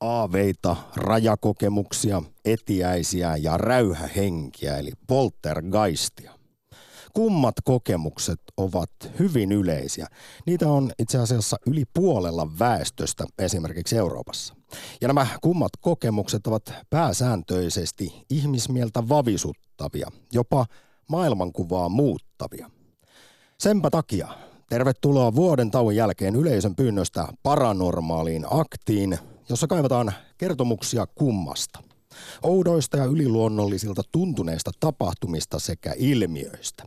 aaveita, rajakokemuksia, etiäisiä ja räyhähenkiä eli poltergeistia. Kummat kokemukset ovat hyvin yleisiä. Niitä on itse asiassa yli puolella väestöstä esimerkiksi Euroopassa. Ja nämä kummat kokemukset ovat pääsääntöisesti ihmismieltä vavisuttavia, jopa maailmankuvaa muuttavia. Senpä takia tervetuloa vuoden tauon jälkeen yleisön pyynnöstä paranormaaliin aktiin, jossa kaivataan kertomuksia kummasta. Oudoista ja yliluonnollisilta tuntuneista tapahtumista sekä ilmiöistä.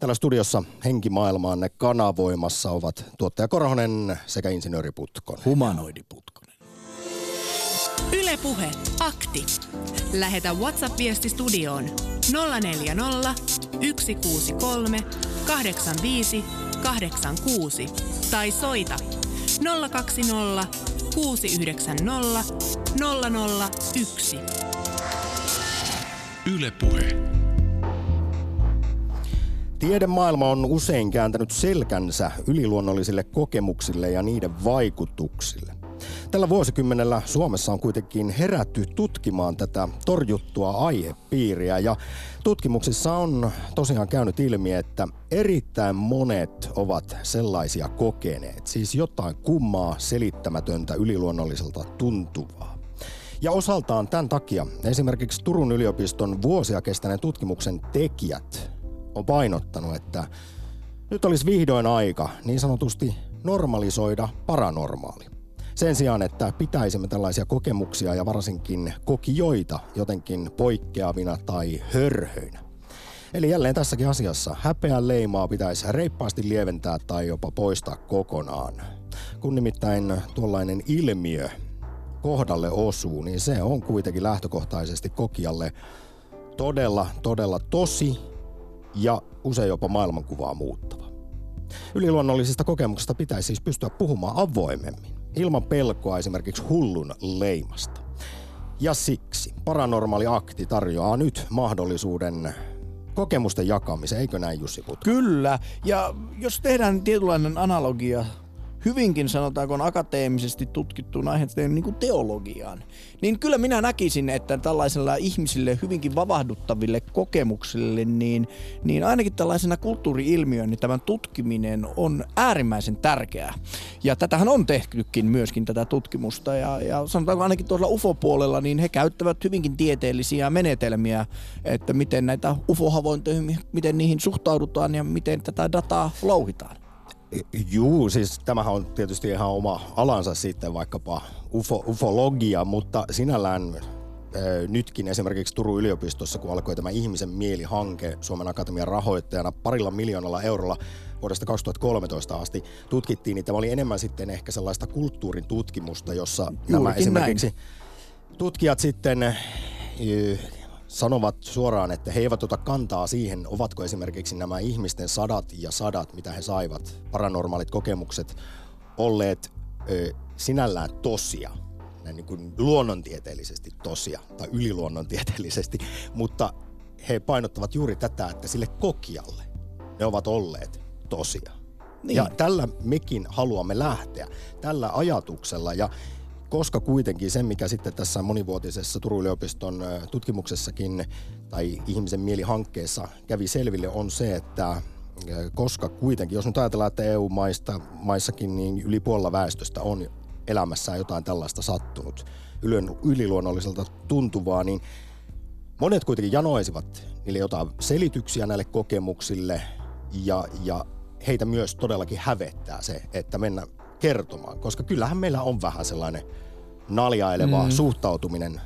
Täällä studiossa henkimaailmaanne kanavoimassa ovat tuottaja Korhonen sekä insinööri Putkonen. Humanoidiputkonen. Ylepuhe akti. Lähetä WhatsApp-viesti studioon 040 163 85 86 tai soita 020 690 001. Ylepuhe. Tiedemaailma on usein kääntänyt selkänsä yliluonnollisille kokemuksille ja niiden vaikutuksille. Tällä vuosikymmenellä Suomessa on kuitenkin herätty tutkimaan tätä torjuttua aihepiiriä ja tutkimuksissa on tosiaan käynyt ilmi, että erittäin monet ovat sellaisia kokeneet, siis jotain kummaa, selittämätöntä, yliluonnolliselta tuntuvaa. Ja osaltaan tämän takia esimerkiksi Turun yliopiston vuosia kestäneen tutkimuksen tekijät on painottanut, että nyt olisi vihdoin aika niin sanotusti normalisoida paranormaali. Sen sijaan, että pitäisimme tällaisia kokemuksia ja varsinkin kokijoita jotenkin poikkeavina tai hörhöinä. Eli jälleen tässäkin asiassa häpeän leimaa pitäisi reippaasti lieventää tai jopa poistaa kokonaan. Kun nimittäin tuollainen ilmiö kohdalle osuu, niin se on kuitenkin lähtökohtaisesti kokijalle todella, todella tosi ja usein jopa maailmankuvaa muuttava. Yliluonnollisista kokemuksista pitäisi siis pystyä puhumaan avoimemmin, ilman pelkoa esimerkiksi hullun leimasta. Ja siksi paranormaali akti tarjoaa nyt mahdollisuuden kokemusten jakamiseen, eikö näin Jussi Putko? Kyllä, ja jos tehdään tietynlainen analogia hyvinkin sanotaanko akateemisesti tutkittuun aiheeseen niin kuin teologiaan, niin kyllä minä näkisin, että tällaisella ihmisille hyvinkin vavahduttaville kokemuksille, niin, niin ainakin tällaisena kulttuuri-ilmiön, niin tämän tutkiminen on äärimmäisen tärkeää. Ja tätähän on tehtykin myöskin tätä tutkimusta, ja, ja sanotaanko ainakin tuolla UFO-puolella, niin he käyttävät hyvinkin tieteellisiä menetelmiä, että miten näitä UFO-havaintoja, miten niihin suhtaudutaan ja miten tätä dataa louhitaan. Juu, siis tämähän on tietysti ihan oma alansa sitten vaikkapa ufo, ufologia, mutta sinällään nytkin esimerkiksi Turun yliopistossa, kun alkoi tämä Ihmisen mieli-hanke Suomen Akatemian rahoittajana parilla miljoonalla eurolla vuodesta 2013 asti tutkittiin, niin tämä oli enemmän sitten ehkä sellaista kulttuurin tutkimusta, jossa Juurikin nämä esimerkiksi näin. tutkijat sitten sanovat suoraan, että he eivät ota kantaa siihen, ovatko esimerkiksi nämä ihmisten sadat ja sadat, mitä he saivat, paranormaalit kokemukset, olleet ö, sinällään tosia, näin niin kuin luonnontieteellisesti tosia tai yliluonnontieteellisesti, mutta he painottavat juuri tätä, että sille kokijalle ne ovat olleet tosia. Niin. Ja tällä mekin haluamme lähteä, tällä ajatuksella. Ja koska kuitenkin se, mikä sitten tässä monivuotisessa Turun yliopiston tutkimuksessakin tai ihmisen mielihankkeessa kävi selville, on se, että koska kuitenkin, jos nyt ajatellaan, että EU-maista maissakin niin yli puolella väestöstä on elämässään jotain tällaista sattunut, yliluonnolliselta tuntuvaa, niin monet kuitenkin janoisivat niille jotain selityksiä näille kokemuksille ja, ja heitä myös todellakin hävettää se, että mennä kertomaan, koska kyllähän meillä on vähän sellainen naljaileva mm. suhtautuminen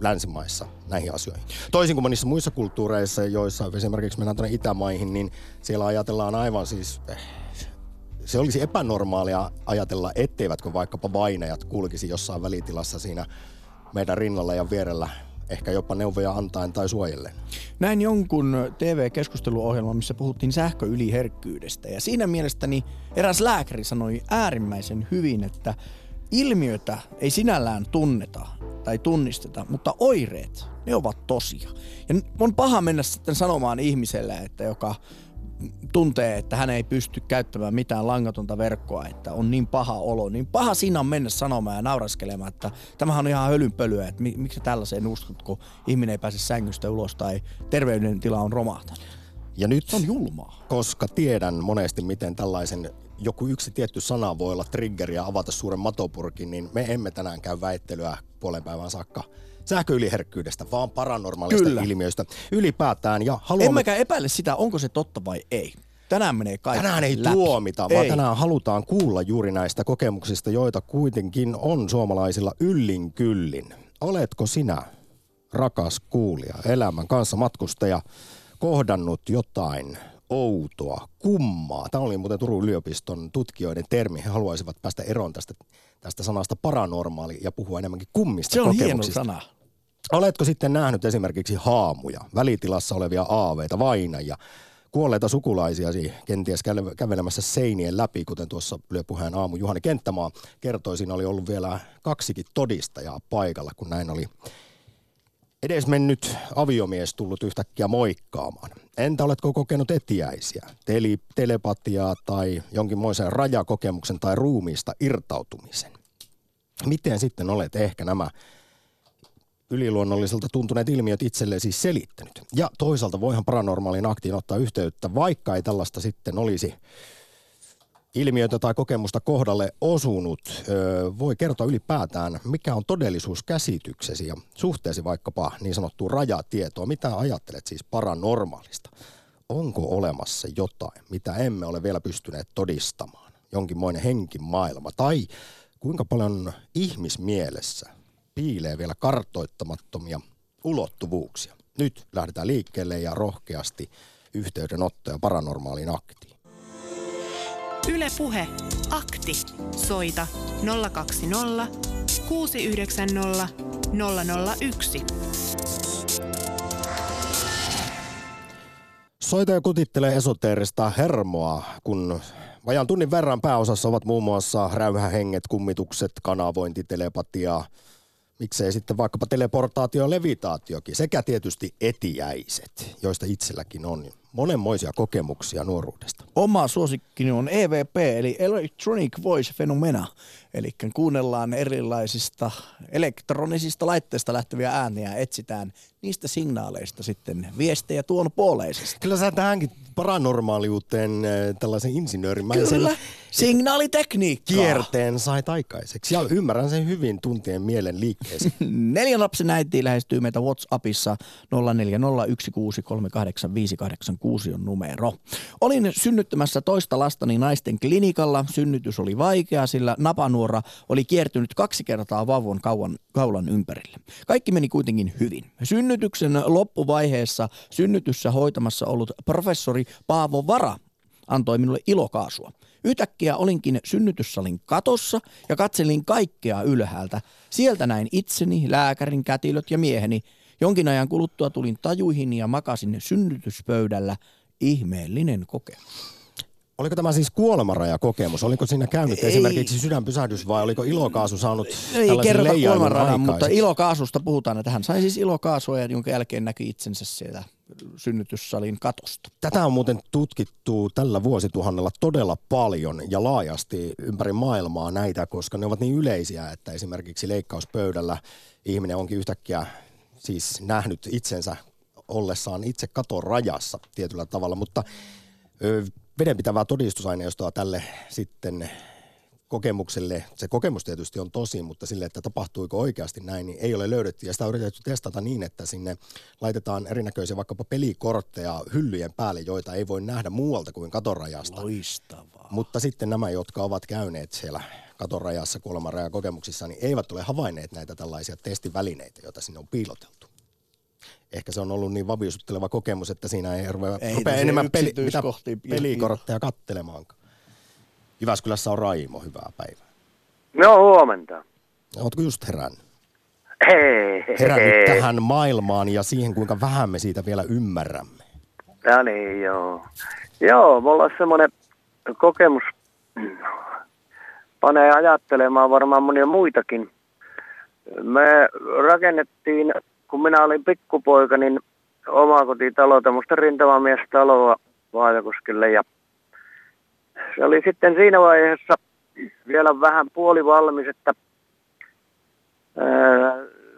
länsimaissa näihin asioihin. Toisin kuin monissa muissa kulttuureissa, joissa esimerkiksi mennään tuonne Itämaihin, niin siellä ajatellaan aivan siis eh, se olisi epänormaalia ajatella, etteivätkö vaikkapa vainajat kulkisi jossain välitilassa siinä meidän rinnalla ja vierellä ehkä jopa neuvoja antaen tai suojellen. Näin jonkun TV-keskusteluohjelma, missä puhuttiin sähköyliherkkyydestä ja siinä mielestäni eräs lääkäri sanoi äärimmäisen hyvin, että ilmiötä ei sinällään tunneta tai tunnisteta, mutta oireet, ne ovat tosia. Ja on paha mennä sitten sanomaan ihmiselle, että joka tuntee, että hän ei pysty käyttämään mitään langatonta verkkoa, että on niin paha olo, niin paha siinä on mennä sanomaan ja nauraskelemaan, että tämähän on ihan hölynpölyä, että miksi tällaiseen uskot, kun ihminen ei pääse sängystä ulos tai terveydentila on romahtanut. Ja nyt, Se on julmaa. koska tiedän monesti, miten tällaisen joku yksi tietty sana voi olla triggeri ja avata suuren matopurkin, niin me emme tänään käy väittelyä puolen päivän saakka sähköyliherkkyydestä, vaan paranormaalista Kyllä. ilmiöistä ylipäätään. Ja haluamme Emmekä epäile sitä, onko se totta vai ei. Tänään menee kaikki Tänään ei läpi. tuomita, vaan ei. tänään halutaan kuulla juuri näistä kokemuksista, joita kuitenkin on suomalaisilla yllin kyllin. Oletko sinä, rakas kuulija, elämän kanssa matkustaja, kohdannut jotain outoa, kummaa? Tämä oli muuten Turun yliopiston tutkijoiden termi. He haluaisivat päästä eroon tästä, tästä sanasta paranormaali ja puhua enemmänkin kummista Se on hieno sana. Oletko sitten nähnyt esimerkiksi haamuja, välitilassa olevia aaveita, vainajia, kuolleita sukulaisiasi kenties käve- kävelemässä seinien läpi, kuten tuossa Yle Puheen aamu Juhani Kenttämaa kertoi, siinä oli ollut vielä kaksikin todistajaa paikalla, kun näin oli edesmennyt aviomies tullut yhtäkkiä moikkaamaan. Entä oletko kokenut etiäisiä, teli, telepatiaa tai jonkinmoisen rajakokemuksen tai ruumiista irtautumisen? Miten sitten olet ehkä nämä yliluonnolliselta tuntuneet ilmiöt itsellesi selittänyt. Ja toisaalta voihan paranormaalin aktiin ottaa yhteyttä, vaikka ei tällaista sitten olisi ilmiötä tai kokemusta kohdalle osunut. Öö, voi kertoa ylipäätään, mikä on todellisuuskäsityksesi ja suhteesi vaikkapa niin sanottuun rajatietoon. Mitä ajattelet siis paranormaalista? Onko olemassa jotain, mitä emme ole vielä pystyneet todistamaan? Jonkinmoinen henkimaailma tai kuinka paljon ihmismielessä piilee vielä kartoittamattomia ulottuvuuksia. Nyt lähdetään liikkeelle ja rohkeasti yhteydenottoja paranormaaliin aktiin. Yle Puhe. Akti. Soita 020 690 001. Soitaja kutittelee esoteerista hermoa, kun vajaan tunnin verran pääosassa ovat muun muassa räyhähenget, kummitukset, kanavointi, telepatia, miksei sitten vaikkapa teleportaatio ja levitaatiokin, sekä tietysti etiäiset, joista itselläkin on monenmoisia kokemuksia nuoruudesta. Oma suosikkini on EVP, eli Electronic Voice Phenomena. Eli kuunnellaan erilaisista elektronisista laitteista lähteviä ääniä etsitään niistä signaaleista sitten viestejä tuon puoleisesti. Kyllä sä tähänkin paranormaaliuteen äh, tällaisen insinöörimäisen Kyllä, signaalitekniikka. kierteen sait aikaiseksi. Ja ymmärrän sen hyvin tuntien mielen liikkeeseen. Neljän lapsen äiti lähestyy meitä WhatsAppissa 0401638586 on numero. Olin synnyttämässä toista lastani naisten klinikalla. Synnytys oli vaikea, sillä napanuora oli kiertynyt kaksi kertaa vauvon kauan, kaulan ympärille. Kaikki meni kuitenkin hyvin. Synnytyksen loppuvaiheessa synnytyssä hoitamassa ollut professori Paavo Vara antoi minulle ilokaasua. Yhtäkkiä olinkin synnytyssalin katossa ja katselin kaikkea ylhäältä. Sieltä näin itseni, lääkärin, kätilöt ja mieheni. Jonkin ajan kuluttua tulin tajuihin ja makasin synnytyspöydällä. Ihmeellinen kokemus. Oliko tämä siis kuolemanrajakokemus? Oliko siinä käynyt Ei. esimerkiksi sydänpysähdys vai oliko ilokaasu saanut Ei tällaisen kerrota leijailun kuolemanradan, mutta ilokaasusta puhutaan, että hän sai siis ilokaasua ja jonka jälkeen näki itsensä sieltä synnytyssalin katosta. Tätä on muuten tutkittu tällä vuosituhannella todella paljon ja laajasti ympäri maailmaa näitä, koska ne ovat niin yleisiä, että esimerkiksi leikkauspöydällä ihminen onkin yhtäkkiä siis nähnyt itsensä ollessaan itse katon rajassa tietyllä tavalla, mutta ö, vedenpitävää todistusaineistoa tälle sitten kokemukselle, se kokemus tietysti on tosi, mutta sille, että tapahtuiko oikeasti näin, niin ei ole löydetty. Ja sitä on yritetty testata niin, että sinne laitetaan erinäköisiä vaikkapa pelikortteja hyllyjen päälle, joita ei voi nähdä muualta kuin katorajasta. Loistavaa. Mutta sitten nämä, jotka ovat käyneet siellä katorajassa kuolemanrajakokemuksissa, niin eivät ole havainneet näitä tällaisia testivälineitä, joita sinne on piiloteltu. Ehkä se on ollut niin vaviusutteleva kokemus, että siinä ei rupea, Ei rupea enemmän peli, mitä pelikortteja kattelemaankaan. Jyväskylässä on Raimo, hyvää päivää. No huomenta. Ootko just herännyt? Hei, hei, Herännyt hei. tähän maailmaan ja siihen, kuinka vähän me siitä vielä ymmärrämme. No niin, joo. Joo, mulla on semmoinen kokemus, panee ajattelemaan varmaan monia muitakin. Me rakennettiin, kun minä olin pikkupoika, niin omakotitalo, tämmöistä rintamamiestaloa Vaajakoskelle ja se oli sitten siinä vaiheessa vielä vähän puolivalmis, että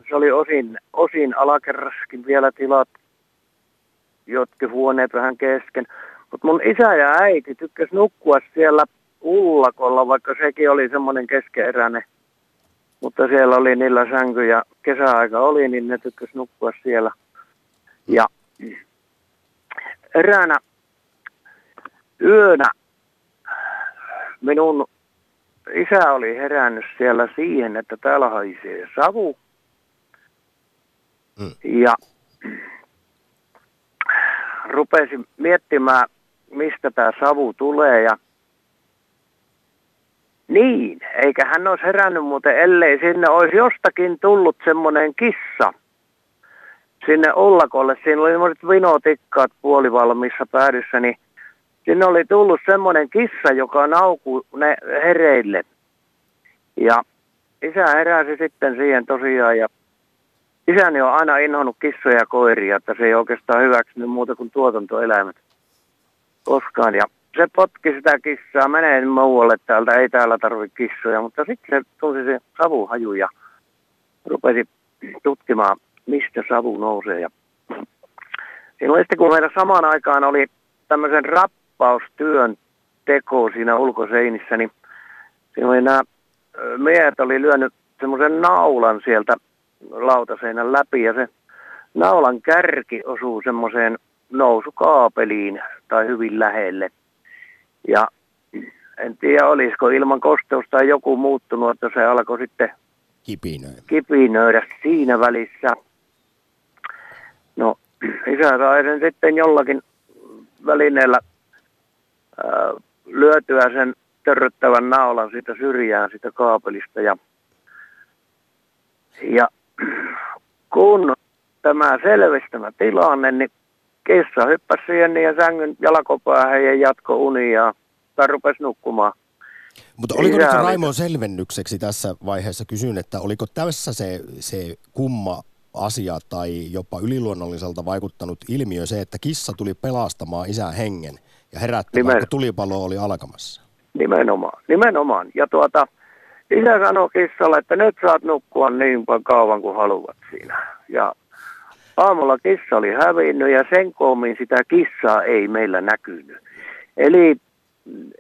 se oli osin, osin alakerraskin vielä tilat, jotkin huoneet vähän kesken. Mutta mun isä ja äiti tykkäs nukkua siellä ullakolla, vaikka sekin oli semmoinen keskeeräinen. Mutta siellä oli niillä sänky ja kesäaika oli, niin ne tykkäs nukkua siellä. Ja eräänä yönä minun isä oli herännyt siellä siihen, että täällä haisee savu. Mm. Ja rupesi miettimään, mistä tämä savu tulee ja niin, eikä hän olisi herännyt muuten, ellei sinne olisi jostakin tullut semmoinen kissa sinne ollakolle. Siinä oli semmoiset vinotikkaat puolivalmiissa päädyssä, niin sinne oli tullut semmoinen kissa, joka naukuu ne hereille. Ja isä heräsi sitten siihen tosiaan ja isäni on aina inhonnut kissoja ja koiria, että se ei oikeastaan hyväksynyt muuta kuin tuotantoeläimet koskaan. Ja se potki sitä kissaa, menee muualle täältä, ei täällä tarvitse kissoja, mutta sitten se tunsi se savuhaju ja rupesi tutkimaan, mistä savu nousee. Ja oli sitten, kun meillä samaan aikaan oli tämmöisen rappaustyön teko siinä ulkoseinissä, niin oli nämä miehet oli lyönyt semmoisen naulan sieltä lautaseinän läpi ja se naulan kärki osuu semmoiseen nousukaapeliin tai hyvin lähelle. Ja en tiedä, olisiko ilman kosteusta tai joku muuttunut, että se alkoi sitten Kipinöi. kipinöidä siinä välissä. No, isä sai sen sitten jollakin välineellä ää, lyötyä sen törröttävän naulan siitä syrjään siitä kaapelista. Ja, ja kun tämä selvisi tämä tilanne, niin kissa hyppäsi siihen ja sängyn jalkopäähän ja jatko unia tai rupesi nukkumaan. Mutta oliko Isä nyt Raimon selvennykseksi tässä vaiheessa kysyn, että oliko tässä se, se kumma asia tai jopa yliluonnolliselta vaikuttanut ilmiö se, että kissa tuli pelastamaan isän hengen ja herätti, Nimen- vaikka tulipalo oli alkamassa? Nimenomaan, nimenomaan. Ja tuota, isä sanoi kissalle, että nyt saat nukkua niin kauan kuin haluat siinä. Ja aamulla kissa oli hävinnyt ja sen koomin sitä kissaa ei meillä näkynyt. Eli,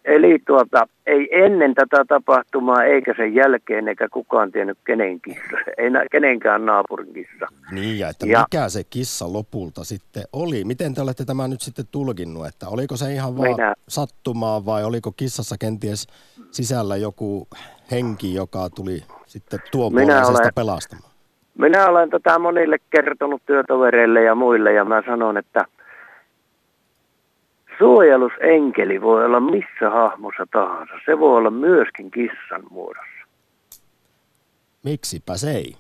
eli tuota, ei ennen tätä tapahtumaa eikä sen jälkeen eikä kukaan tiennyt kenen kissa, ei nä- kenenkään naapurin kissa. Niin, ja että Ja- mikä se kissa lopulta sitten oli? Miten te olette tämän nyt sitten tulkinnut? Että oliko se ihan vaan Minä- sattumaa vai oliko kissassa kenties sisällä joku henki, joka tuli sitten tuon pelastamaan? Minä olen tätä monille kertonut työtovereille ja muille ja mä sanon, että suojelusenkeli voi olla missä hahmossa tahansa. Se voi olla myöskin kissan muodossa. Miksipä se ei?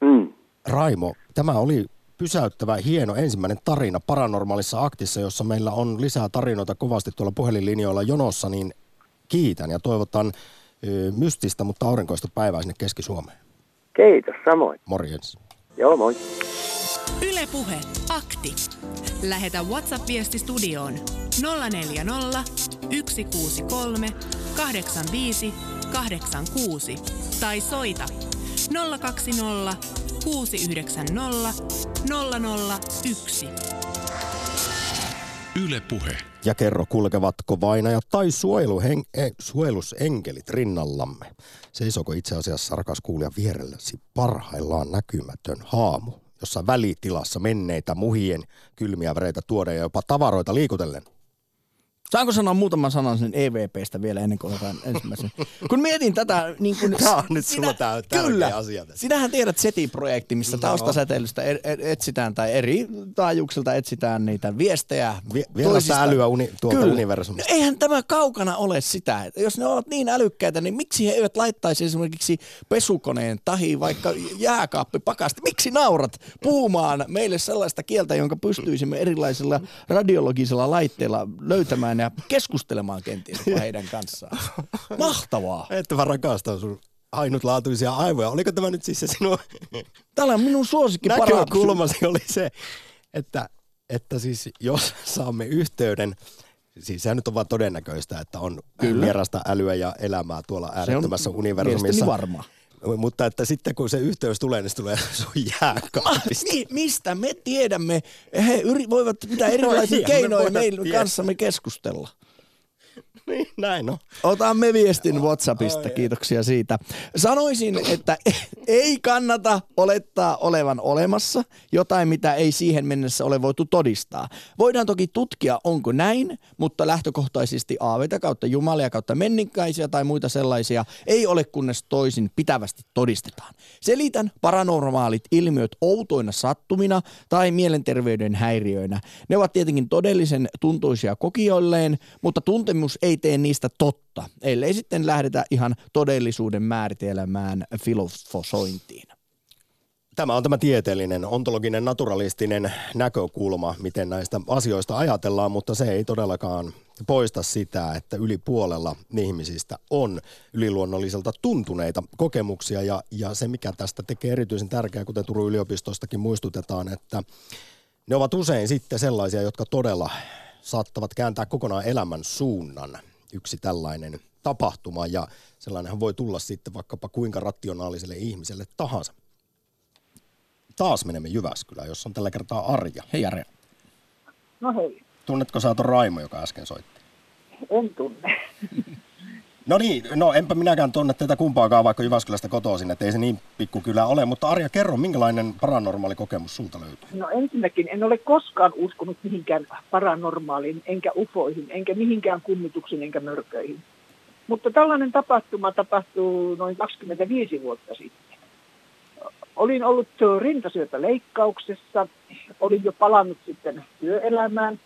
Mm. Raimo, tämä oli pysäyttävä, hieno ensimmäinen tarina Paranormaalissa aktissa, jossa meillä on lisää tarinoita kovasti tuolla puhelinlinjoilla jonossa, niin kiitän ja toivotan mystistä, mutta aurinkoista päivää sinne Keski-Suomeen. Kiitos, samoin. Morjens. Joo, moi. Ylepuhe akti. Lähetä WhatsApp-viesti studioon 040 163 85 86 tai soita 020 690 001. Yle Puhe. Ja kerro, kulkevatko vainajat tai suojeluhen, e, suojelusenkelit rinnallamme? Seisoko itse asiassa, rakas kuulija, vierelläsi parhaillaan näkymätön haamu, jossa välitilassa menneitä muhien kylmiä väreitä tuoda ja jopa tavaroita liikutellen? Saanko sanoa muutaman sanan sen EVPstä vielä ennen kuin otetaan ensimmäisen? Kun mietin tätä... Niin kun, Tää on nyt sulla tää tärkeä kyllä, asia. Sinähän tiedät SETI-projekti, missä taustasäteilystä e- e- etsitään tai eri taajuuksilta etsitään niitä viestejä. Vi- vielä toisista. älyä uni, tuolta Kyllä. universumista. No eihän tämä kaukana ole sitä. Että jos ne ovat niin älykkäitä, niin miksi he eivät laittaisi esimerkiksi pesukoneen tahi vaikka jääkaappi pakasti? Miksi naurat puhumaan meille sellaista kieltä, jonka pystyisimme erilaisilla radiologisilla laitteilla löytämään ja keskustelemaan kenties heidän kanssaan? Mahtavaa. Että mä rakastan sun ainutlaatuisia aivoja. Oliko tämä nyt siis se sinun Täällä on minun suosikki näkökulmasi oli se, että että siis jos saamme yhteyden, siis sehän nyt on vaan todennäköistä, että on Kyllä. vierasta älyä ja elämää tuolla äärettömässä universumissa. mielestäni varmaa. Mutta että sitten kun se yhteys tulee, niin se tulee sun jääkaapista. Mi- mistä me tiedämme? He yri- voivat mitä erilaisia eihän me keinoja meidän kanssamme keskustella. niin, näin on. Otamme viestin Whatsappista, kiitoksia siitä. Sanoisin, että ei kannata olettaa olevan olemassa jotain, mitä ei siihen mennessä ole voitu todistaa. Voidaan toki tutkia, onko näin, mutta lähtökohtaisesti aaveita kautta jumalia kautta menninkäisiä tai muita sellaisia ei ole kunnes toisin pitävästi todistetaan. Selitän paranormaalit ilmiöt outoina sattumina tai mielenterveyden häiriöinä. Ne ovat tietenkin todellisen tuntuisia kokijoilleen, mutta tuntemus ei tee niistä totta, ellei sitten lähdetä ihan todellisuuden määritelmään filosointiin. Tämä on tämä tieteellinen, ontologinen, naturalistinen näkökulma, miten näistä asioista ajatellaan, mutta se ei todellakaan poista sitä, että yli puolella ihmisistä on yliluonnolliselta tuntuneita kokemuksia ja, ja se, mikä tästä tekee erityisen tärkeää, kuten Turun yliopistostakin muistutetaan, että ne ovat usein sitten sellaisia, jotka todella saattavat kääntää kokonaan elämän suunnan. Yksi tällainen tapahtuma ja sellainenhan voi tulla sitten vaikkapa kuinka rationaaliselle ihmiselle tahansa. Taas menemme Jyväskylään, jossa on tällä kertaa Arja. Hei Jare. No hei, Tunnetko sä tuon Raimo, joka äsken soitti? en tunne. No niin, no enpä minäkään tunne teitä kumpaakaan vaikka Jyväskylästä kotoisin, että ei se niin pikkukylä ole. Mutta Arja, kerro, minkälainen paranormaali kokemus sulta löytyy? No ensinnäkin en ole koskaan uskonut mihinkään paranormaaliin, enkä ufoihin, enkä mihinkään kummituksiin, enkä mörköihin. Mutta tällainen tapahtuma tapahtuu noin 25 vuotta sitten. Olin ollut rintasyöpäleikkauksessa, olin jo palannut sitten työelämään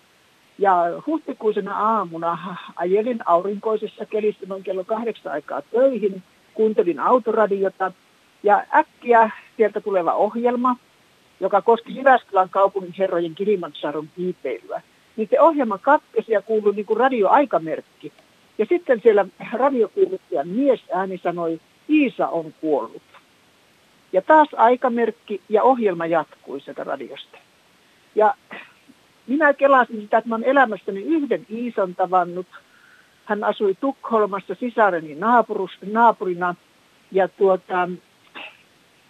ja huhtikuisena aamuna ajelin aurinkoisessa kelissä noin kello kahdeksan aikaa töihin, kuuntelin autoradiota ja äkkiä sieltä tuleva ohjelma, joka koski Jyväskylän kaupungin herrojen Kilimansaron kiipeilyä. Niin se ohjelma katkesi ja kuului niin kuin radioaikamerkki. Ja sitten siellä radiokuuluttajan mies ääni sanoi, Iisa on kuollut. Ja taas aikamerkki ja ohjelma jatkui sieltä radiosta. Ja minä kelasin sitä, että mä olen elämässäni yhden Iisan tavannut. Hän asui Tukholmassa sisareni naapurus, naapurina. Ja tuota,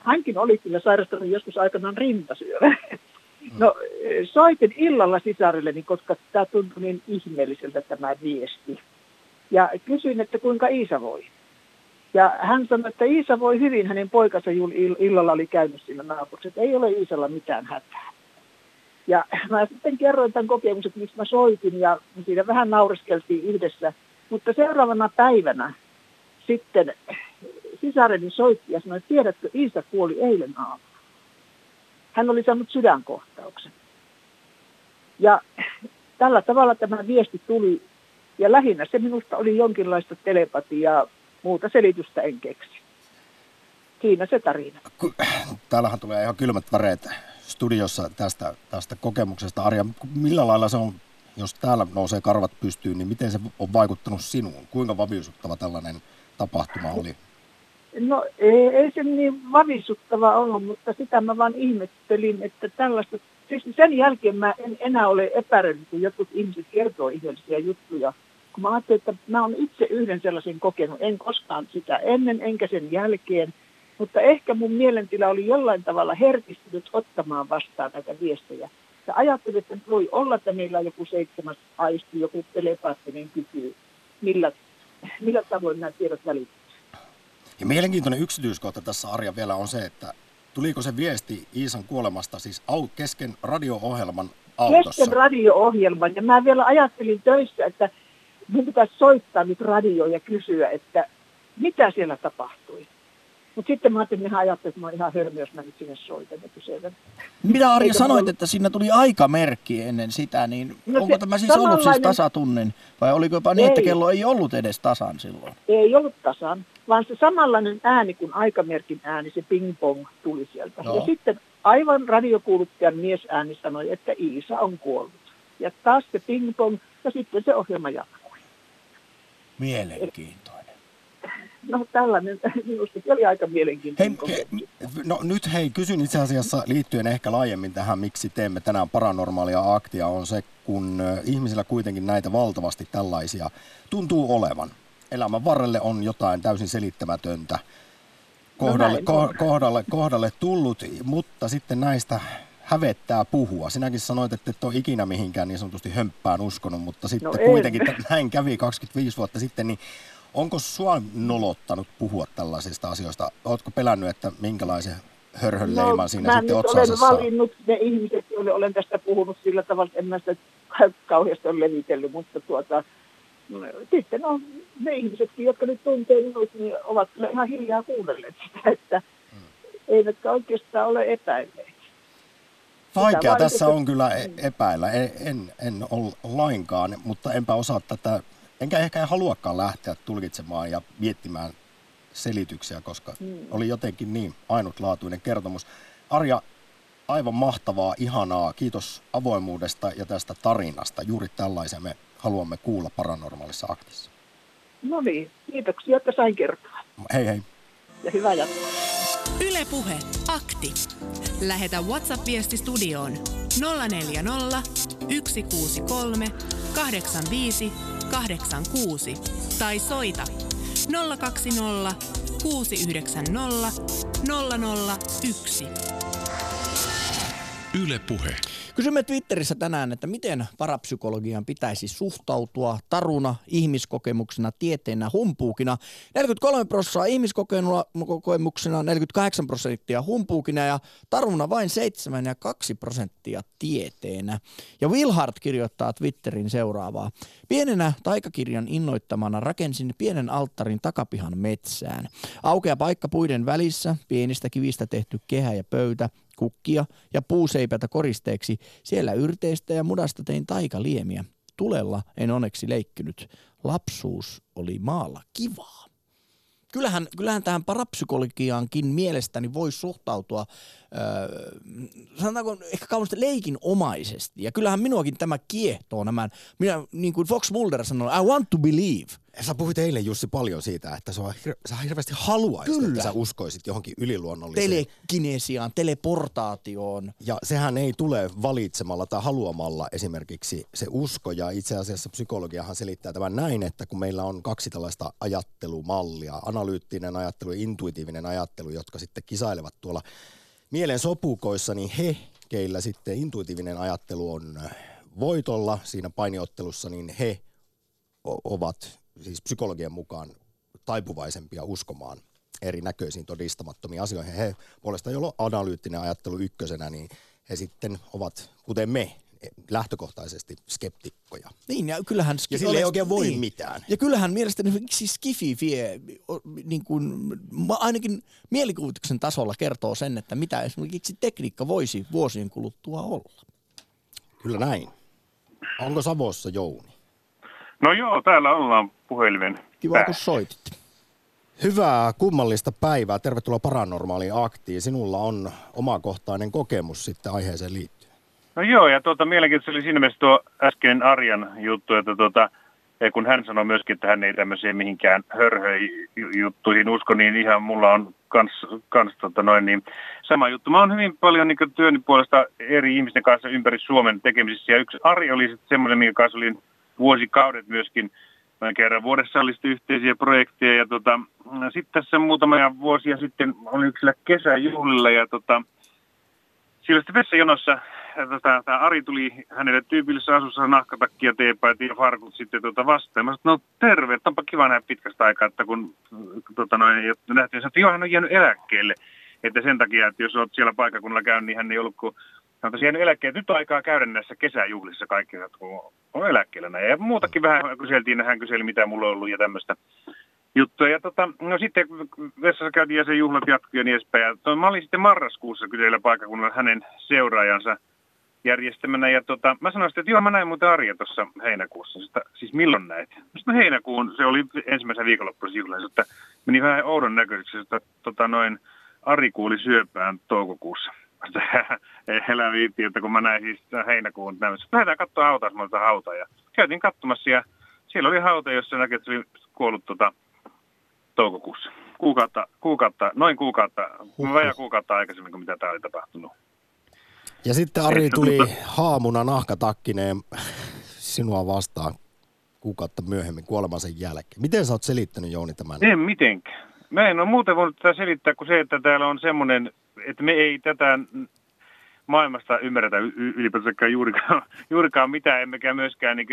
hänkin oli kyllä sairastanut joskus aikanaan rintasyövä. No soitin illalla sisarelleni, koska tämä tuntui niin ihmeelliseltä tämä viesti. Ja kysyin, että kuinka Iisa voi. Ja hän sanoi, että Iisa voi hyvin, hänen poikansa illalla oli käynyt siinä naapurissa, että ei ole Iisalla mitään hätää. Ja mä sitten kerroin tämän kokemuksen, miksi mä soitin ja siinä vähän naureskeltiin yhdessä. Mutta seuraavana päivänä sitten sisareni soitti ja sanoi, että tiedätkö, Iisa kuoli eilen aamulla. Hän oli saanut sydänkohtauksen. Ja tällä tavalla tämä viesti tuli. Ja lähinnä se minusta oli jonkinlaista telepatiaa, muuta selitystä en keksi. Siinä se tarina. Täällähän tulee ihan kylmät väreet studiossa tästä, tästä kokemuksesta. Arja, millä lailla se on, jos täällä nousee karvat pystyyn, niin miten se on vaikuttanut sinuun? Kuinka vaviusuttava tällainen tapahtuma oli? No ei, ei se niin vavisuttava ollut, mutta sitä mä vaan ihmettelin, että tällaista, siis sen jälkeen mä en enää ole epäröinyt, kun jotkut ihmiset kertoo ihmeellisiä juttuja. Kun mä ajattelin, että mä oon itse yhden sellaisen kokenut, en koskaan sitä ennen enkä sen jälkeen, mutta ehkä mun mielentila oli jollain tavalla herkistynyt ottamaan vastaan näitä viestejä. Ja ajattelin, että voi olla, että meillä on joku seitsemäs aisti, joku telepaattinen kyky, millä, millä tavoin nämä tiedot välittyvät. Ja mielenkiintoinen yksityiskohta tässä Arja vielä on se, että tuliko se viesti Iisan kuolemasta siis kesken radio-ohjelman autossa? kesken radio-ohjelman. Ja mä vielä ajattelin töissä, että mun pitäisi soittaa nyt radio ja kysyä, että mitä siellä tapahtui. Mutta sitten mä ajattelin, että nehän ajattelivat, että mä oon ihan hörmö, jos mä nyt sinne soitan ja kyselen. Mitä Arja Eikö sanoit, mulla- että siinä tuli aikamerkki ennen sitä, niin No onko se tämä siis ollut siis samanlainen- tasatunnin? Vai oliko jopa niin, että Ei. kello ei ollut edes tasan silloin? Ei ollut tasan, vaan se samanlainen ääni kuin aikamerkin ääni, se ping-pong tuli sieltä. Joo. Ja sitten aivan radiokuuluttajan miesääni sanoi, että Iisa on kuollut. Ja taas se ping-pong ja sitten se ohjelma jatkui. Mielenkiintoinen. No tällainen minusta oli aika mielenkiintoinen hei, no nyt hei, kysyn itse asiassa liittyen ehkä laajemmin tähän, miksi teemme tänään paranormaalia aktia, on se, kun ihmisillä kuitenkin näitä valtavasti tällaisia tuntuu olevan. Elämän varrelle on jotain täysin selittämätöntä kohdalle, no kohdalle, kohdalle tullut, mutta sitten näistä hävettää puhua. Sinäkin sanoit, että et ole ikinä mihinkään niin sanotusti hömppään uskonut, mutta sitten no kuitenkin näin kävi 25 vuotta sitten, niin onko sua nolottanut puhua tällaisista asioista? Oletko pelännyt, että minkälaisen hörhön no, leiman siinä sitten otsaansa olen valinnut ne ihmiset, joille olen tästä puhunut sillä tavalla, että en mä sitä kauheasti ole levitellyt, mutta tuota, sitten on ne ihmisetkin, jotka nyt tuntee minut, niin ovat ihan hiljaa kuunnelleet sitä, että hmm. eivätkä oikeastaan ole epäilleet. Vaikea tässä on kyllä e- epäillä. En, en, en ole lainkaan, mutta enpä osaa tätä, enkä ehkä haluakaan lähteä tulkitsemaan ja miettimään selityksiä, koska hmm. oli jotenkin niin ainutlaatuinen kertomus. Arja, aivan mahtavaa, ihanaa. Kiitos avoimuudesta ja tästä tarinasta. Juuri tällaisen me haluamme kuulla paranormaalissa aktissa. No niin, kiitoksia, että sain kertoa. Hei hei. Ja hyvää jatkoa. Ylepuhe akti. Lähetä WhatsApp-viesti studioon 040 163 85 86 tai soita 020 690 001. Ylepuhe. Kysymme Twitterissä tänään, että miten parapsykologian pitäisi suhtautua taruna, ihmiskokemuksena, tieteenä, humpuukina. 43 prosenttia ihmiskokemuksena, 48 prosenttia humpuukina ja taruna vain 7 ja 2 prosenttia tieteenä. Ja Wilhart kirjoittaa Twitterin seuraavaa. Pienenä taikakirjan innoittamana rakensin pienen alttarin takapihan metsään. Aukea paikka puiden välissä, pienistä kivistä tehty kehä ja pöytä, kukkia ja puuseipätä koristeeksi. Siellä yrteistä ja mudasta tein taikaliemiä. Tulella en onneksi leikkynyt. Lapsuus oli maalla kivaa. Kyllähän, kyllähän tähän parapsykologiaankin mielestäni voi suhtautua, öö, sanotaanko ehkä kauheasti leikinomaisesti. Ja kyllähän minuakin tämä kiehtoo nämä, minä, niin kuin Fox Mulder sanoi, I want to believe. Sä puhuit eilen Jussi paljon siitä, että sä, sä hirveästi haluaisit, Kyllä. että sä uskoisit johonkin yliluonnolliseen. Telekinesiaan, teleportaatioon. Ja sehän ei tule valitsemalla tai haluamalla esimerkiksi se usko. Ja itse asiassa psykologiahan selittää tämän näin, että kun meillä on kaksi tällaista ajattelumallia, analyyttinen ajattelu ja intuitiivinen ajattelu, jotka sitten kisailevat tuolla mielen sopukoissa, niin he, keillä sitten intuitiivinen ajattelu on voitolla siinä painiottelussa, niin he ovat siis psykologian mukaan taipuvaisempia uskomaan erinäköisiin todistamattomiin asioihin. He puolestaan, joilla on analyyttinen ajattelu ykkösenä, niin he sitten ovat, kuten me, lähtökohtaisesti skeptikkoja. Niin, ja kyllähän... Ja sille ei oikein voi niin. mitään. Ja kyllähän mielestäni siis Skifi vie, niin kuin, ainakin mielikuvituksen tasolla kertoo sen, että mitä esimerkiksi tekniikka voisi vuosien kuluttua olla. Kyllä näin. Onko Savossa Jouni? No joo, täällä ollaan puhelimen Kiva, kun soitit. Hyvää kummallista päivää. Tervetuloa Paranormaaliin aktiin. Sinulla on omakohtainen kokemus sitten aiheeseen liittyen. No joo, ja tuota, mielenkiintoista oli siinä mielessä tuo äskeinen Arjan juttu, että tuota, kun hän sanoi myöskin, että hän ei tämmöisiä mihinkään hörhöjuttuihin usko, niin ihan mulla on kans, kans tota noin, niin sama juttu. Mä oon hyvin paljon niin työni puolesta eri ihmisten kanssa ympäri Suomen tekemisissä, ja yksi Ari oli sitten semmoinen, minkä kanssa olin vuosikaudet myöskin noin kerran vuodessa oli yhteisiä projekteja. Ja tota, sitten tässä muutamia vuosia sitten oli yksillä kesäjuhlilla ja tota, siellä sitten vessajonossa tota, tämä Ari tuli hänelle tyypillisessä asussa nahkatakki ja teepäät ja farkut sitten tota vastaan. Mä sanoin, no terve, että onpa kiva nähdä pitkästä aikaa, että kun tota, noin, nähtiin, että joo, hän on jäänyt eläkkeelle. Että sen takia, että jos olet siellä paikakunnalla käynyt, niin hän ei ollut kuin Hän on jäänyt eläkkeelle. Nyt on aikaa käydä näissä kesäjuhlissa kaikki, kun on eläkkeellä näin. Ja muutakin vähän kyseltiin, hän kyseli mitä mulla on ollut ja tämmöistä juttua. Ja tota, no sitten vessassa käytiin ja se jatkui ja niin edespäin. Ja to, mä olin sitten marraskuussa kyseillä paikakunnalla hänen seuraajansa järjestämänä. Ja tota, mä sanoin sitten, että joo, mä näin muuten Arja tuossa heinäkuussa. Sitä, siis milloin näit? Sitten heinäkuun, se oli ensimmäisen viikonloppuisen juhlassa, että meni vähän oudon näköiseksi, että tota, noin Ari kuuli syöpään toukokuussa. Elä viitti, että kun mä näin siis heinäkuun näytössä, lähdetään katsoa hautausmailta hautaa. Ja käytiin katsomassa ja siellä oli hauta, jossa näkee, että se oli kuollut tota, toukokuussa. Kuukautta, kuukautta, noin kuukautta, vajaa kuukautta aikaisemmin kuin mitä tämä oli tapahtunut. Ja sitten Ari tuli haamuna nahkatakkineen sinua vastaan kuukautta myöhemmin kuolemansa jälkeen. Miten sä oot selittänyt Jouni tämän? En mitenkään. Mä en ole muuten voinut tätä selittää kuin se, että täällä on semmoinen, että me ei tätä maailmasta ymmärretä ylipäätään juurikaan, juurikaan mitään, emmekä myöskään niin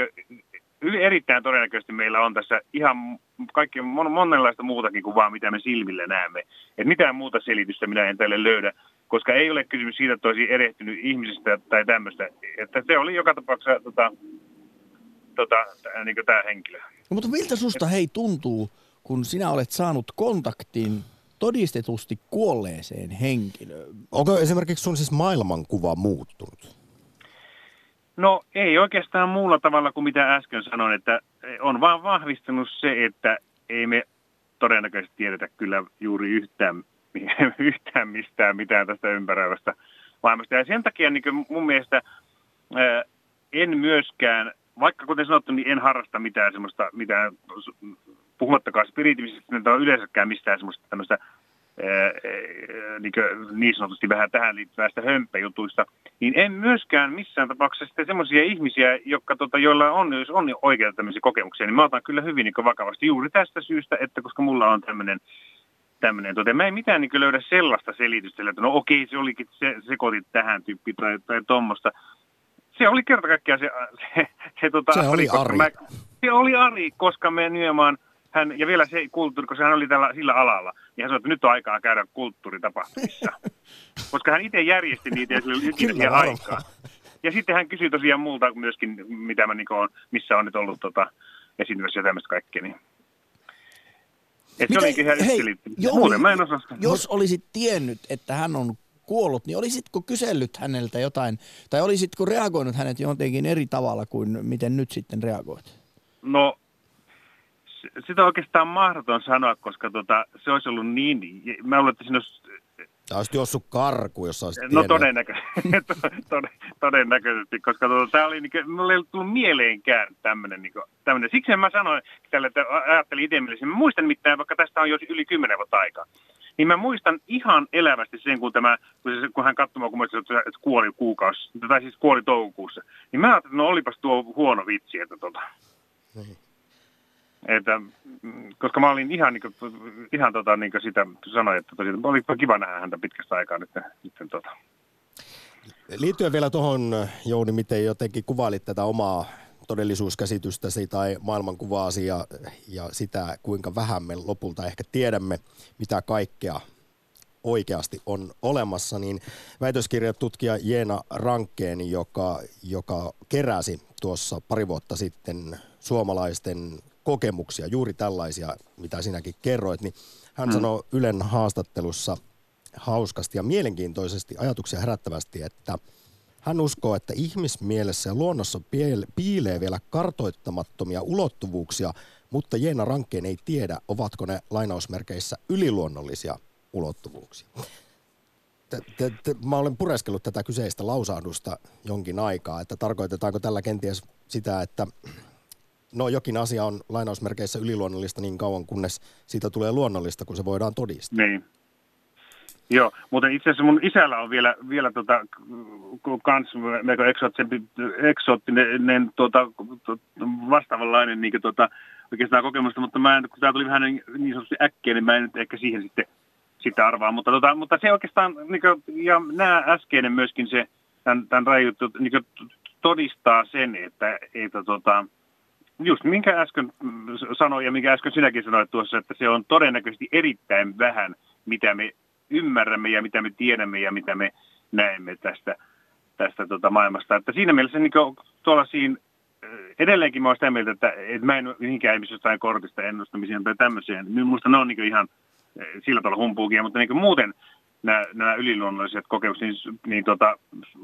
kuin, erittäin todennäköisesti meillä on tässä ihan kaikki mon, monenlaista muutakin kuin vaan mitä me silmillä näemme. Et mitään muuta selitystä minä en tälle löydä, koska ei ole kysymys siitä, että olisi erehtynyt ihmisistä tai tämmöistä. Että se oli joka tapauksessa tota, tota, niin tämä henkilö. No, mutta miltä susta hei tuntuu, kun sinä olet saanut kontaktin todistetusti kuolleeseen henkilöön? Onko esimerkiksi sun siis maailmankuva muuttunut? No ei oikeastaan muulla tavalla kuin mitä äsken sanoin, että on vaan vahvistunut se, että ei me todennäköisesti tiedetä kyllä juuri yhtään, yhtään mistään mitään tästä ympäröivästä maailmasta. Ja sen takia niin mun mielestä ää, en myöskään, vaikka kuten sanottu, niin en harrasta mitään semmoista, mitään puhumattakaan spiritivisistä, että on yleensäkään mistään semmoista tämmöistä niin, niin sanotusti vähän tähän liittyvästä hömppäjutuista, niin en myöskään missään tapauksessa sitten semmoisia ihmisiä, jotka, tota, joilla on, jos on oikeita tämmöisiä kokemuksia, niin mä otan kyllä hyvin niin vakavasti juuri tästä syystä, että koska mulla on tämmöinen tämmöinen, tota, mä en mitään niin löydä sellaista selitystä, että no okei, se olikin, se, sekoitit tähän tyyppi tai, tai tuommoista. Se oli kerta kaikkiaan se, se, se, tota, se oli Ari. Mä, se oli Ari, koska me nimenomaan hän, ja vielä se kulttuuri, koska hän oli tällä, sillä alalla, niin hän sanoi, että nyt on aikaa käydä kulttuuritapahtumissa. koska hän itse järjesti niitä ja sillä oli aikaa. Ja sitten hän kysyi tosiaan multa myöskin, mitä mä niin on, missä on nyt ollut tota, esiintymässä ja tämmöistä kaikkea. Niin. Et se olikin ihan hei, Muuten mä en osaa Jos olisit tiennyt, että hän on kuollut, niin olisitko kysellyt häneltä jotain, tai olisitko reagoinut hänet jotenkin eri tavalla kuin miten nyt sitten reagoit? No sitä on oikeastaan mahdoton sanoa, koska tota, se olisi ollut niin, mä luulen, että siinä olisi Tämä olisi juossut karku, jos olisit No todennäköisesti, todennäköisesti koska tuota, tämä oli, niin kuin, mulle ei tullut mieleenkään tämmöinen, niin tämmöinen. Siksi mä sanoin tälle, että ajattelin itse mielessä. Mä muistan mitään, vaikka tästä on jo yli kymmenen vuotta aikaa. Niin mä muistan ihan elävästi sen, kun, tämä, kun, se, kun hän katsoi kun mä että, että kuoli kuukausi, tai siis kuoli toukokuussa. Niin mä ajattelin, että no olipas tuo huono vitsi, että tota. Niin. Että, mm, koska mä olin ihan, niin kuin, ihan tota, niin kuin sitä sanoin, että tosiaan, oli kiva nähdä häntä pitkästä aikaa nyt. nyt tota. Liittyen vielä tuohon, Jouni, miten jotenkin kuvailit tätä omaa todellisuuskäsitystäsi tai maailmankuvaasi ja, ja sitä, kuinka vähän me lopulta ehkä tiedämme, mitä kaikkea oikeasti on olemassa, niin väitöskirjatutkija Jeena Rankkeen, joka, joka keräsi tuossa pari vuotta sitten suomalaisten kokemuksia, juuri tällaisia, mitä sinäkin kerroit, niin hän hmm. sanoi Ylen haastattelussa hauskasti ja mielenkiintoisesti ajatuksia herättävästi, että hän uskoo, että ihmismielessä ja luonnossa piilee vielä kartoittamattomia ulottuvuuksia, mutta Jeena Rankkeen ei tiedä, ovatko ne lainausmerkeissä yliluonnollisia ulottuvuuksia. Mä olen pureskellut tätä kyseistä lausahdusta jonkin aikaa, että tarkoitetaanko tällä kenties sitä, että no jokin asia on lainausmerkeissä yliluonnollista niin kauan, kunnes siitä tulee luonnollista, kun se voidaan todistaa. Niin. Joo, mutta itse asiassa mun isällä on vielä, vielä tota, kans melko eksoottinen tota, vastaavanlainen niin tota, oikeastaan kokemusta, mutta mä en, kun tämä tuli vähän niin, niin sanotusti äkkiä, niin mä en nyt ehkä siihen sitten sitä arvaa. Mutta, tota, mutta se oikeastaan, niin kuin, ja nämä äskeinen myöskin se, tämän, tämän rajuttu, niin todistaa sen, että, että tota, just minkä äsken sanoin ja minkä äsken sinäkin sanoit tuossa, että se on todennäköisesti erittäin vähän, mitä me ymmärrämme ja mitä me tiedämme ja mitä me näemme tästä, tästä tota maailmasta. Että siinä mielessä niin tuolla siinä, edelleenkin mä olen sitä mieltä, että, että mä en mihinkään ihmisessä jostain kortista ennustamiseen tai tämmöiseen. Minusta ne on niin ihan sillä tavalla humpuukia, mutta niin muuten nämä, nämä yliluonnolliset kokemukset, niin, niin tota,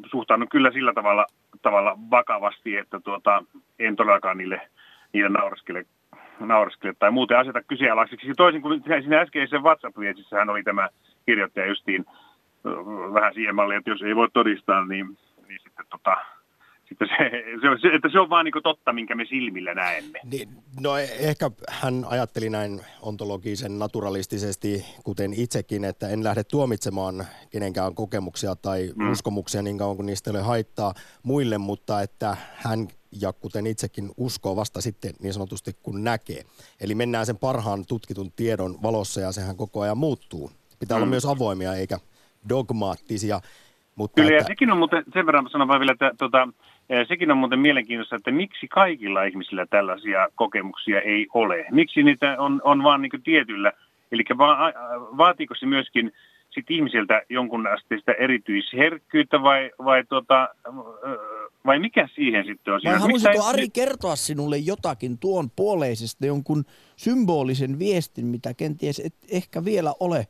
suhtaudun kyllä sillä tavalla, tavalla vakavasti, että tuota, en todellakaan niille niille nauraskele, nauraskele tai muuten aseta kyseenalaiseksi. Toisin kuin siinä äskeisessä WhatsApp-viestissä hän oli tämä kirjoittaja justiin vähän siihen malliin, että jos ei voi todistaa, niin, niin sitten tota, että se, se, että se on vaan niin totta, minkä me silmillä näemme. Niin, no e- ehkä hän ajatteli näin ontologisen naturalistisesti, kuten itsekin, että en lähde tuomitsemaan kenenkään kokemuksia tai mm. uskomuksia niin kauan kuin niistä ei ole haittaa muille, mutta että hän ja kuten itsekin uskoo vasta sitten niin sanotusti kun näkee. Eli mennään sen parhaan tutkitun tiedon valossa ja sehän koko ajan muuttuu. Pitää mm. olla myös avoimia eikä dogmaattisia. Mutta Kyllä, että... ja sekin on muuten, sen verran sanon vaan vielä, että tota, sekin on muuten mielenkiintoista, että miksi kaikilla ihmisillä tällaisia kokemuksia ei ole. Miksi niitä on, on vaan niin tietyllä, eli va, vaatiiko se myöskin sit ihmisiltä jonkun asteista erityisherkkyyttä vai, vai, tota, vai mikä siihen sitten on? Vai haluaisiko Ari kertoa sinulle jotakin tuon puoleisesta, jonkun symbolisen viestin, mitä kenties et ehkä vielä ole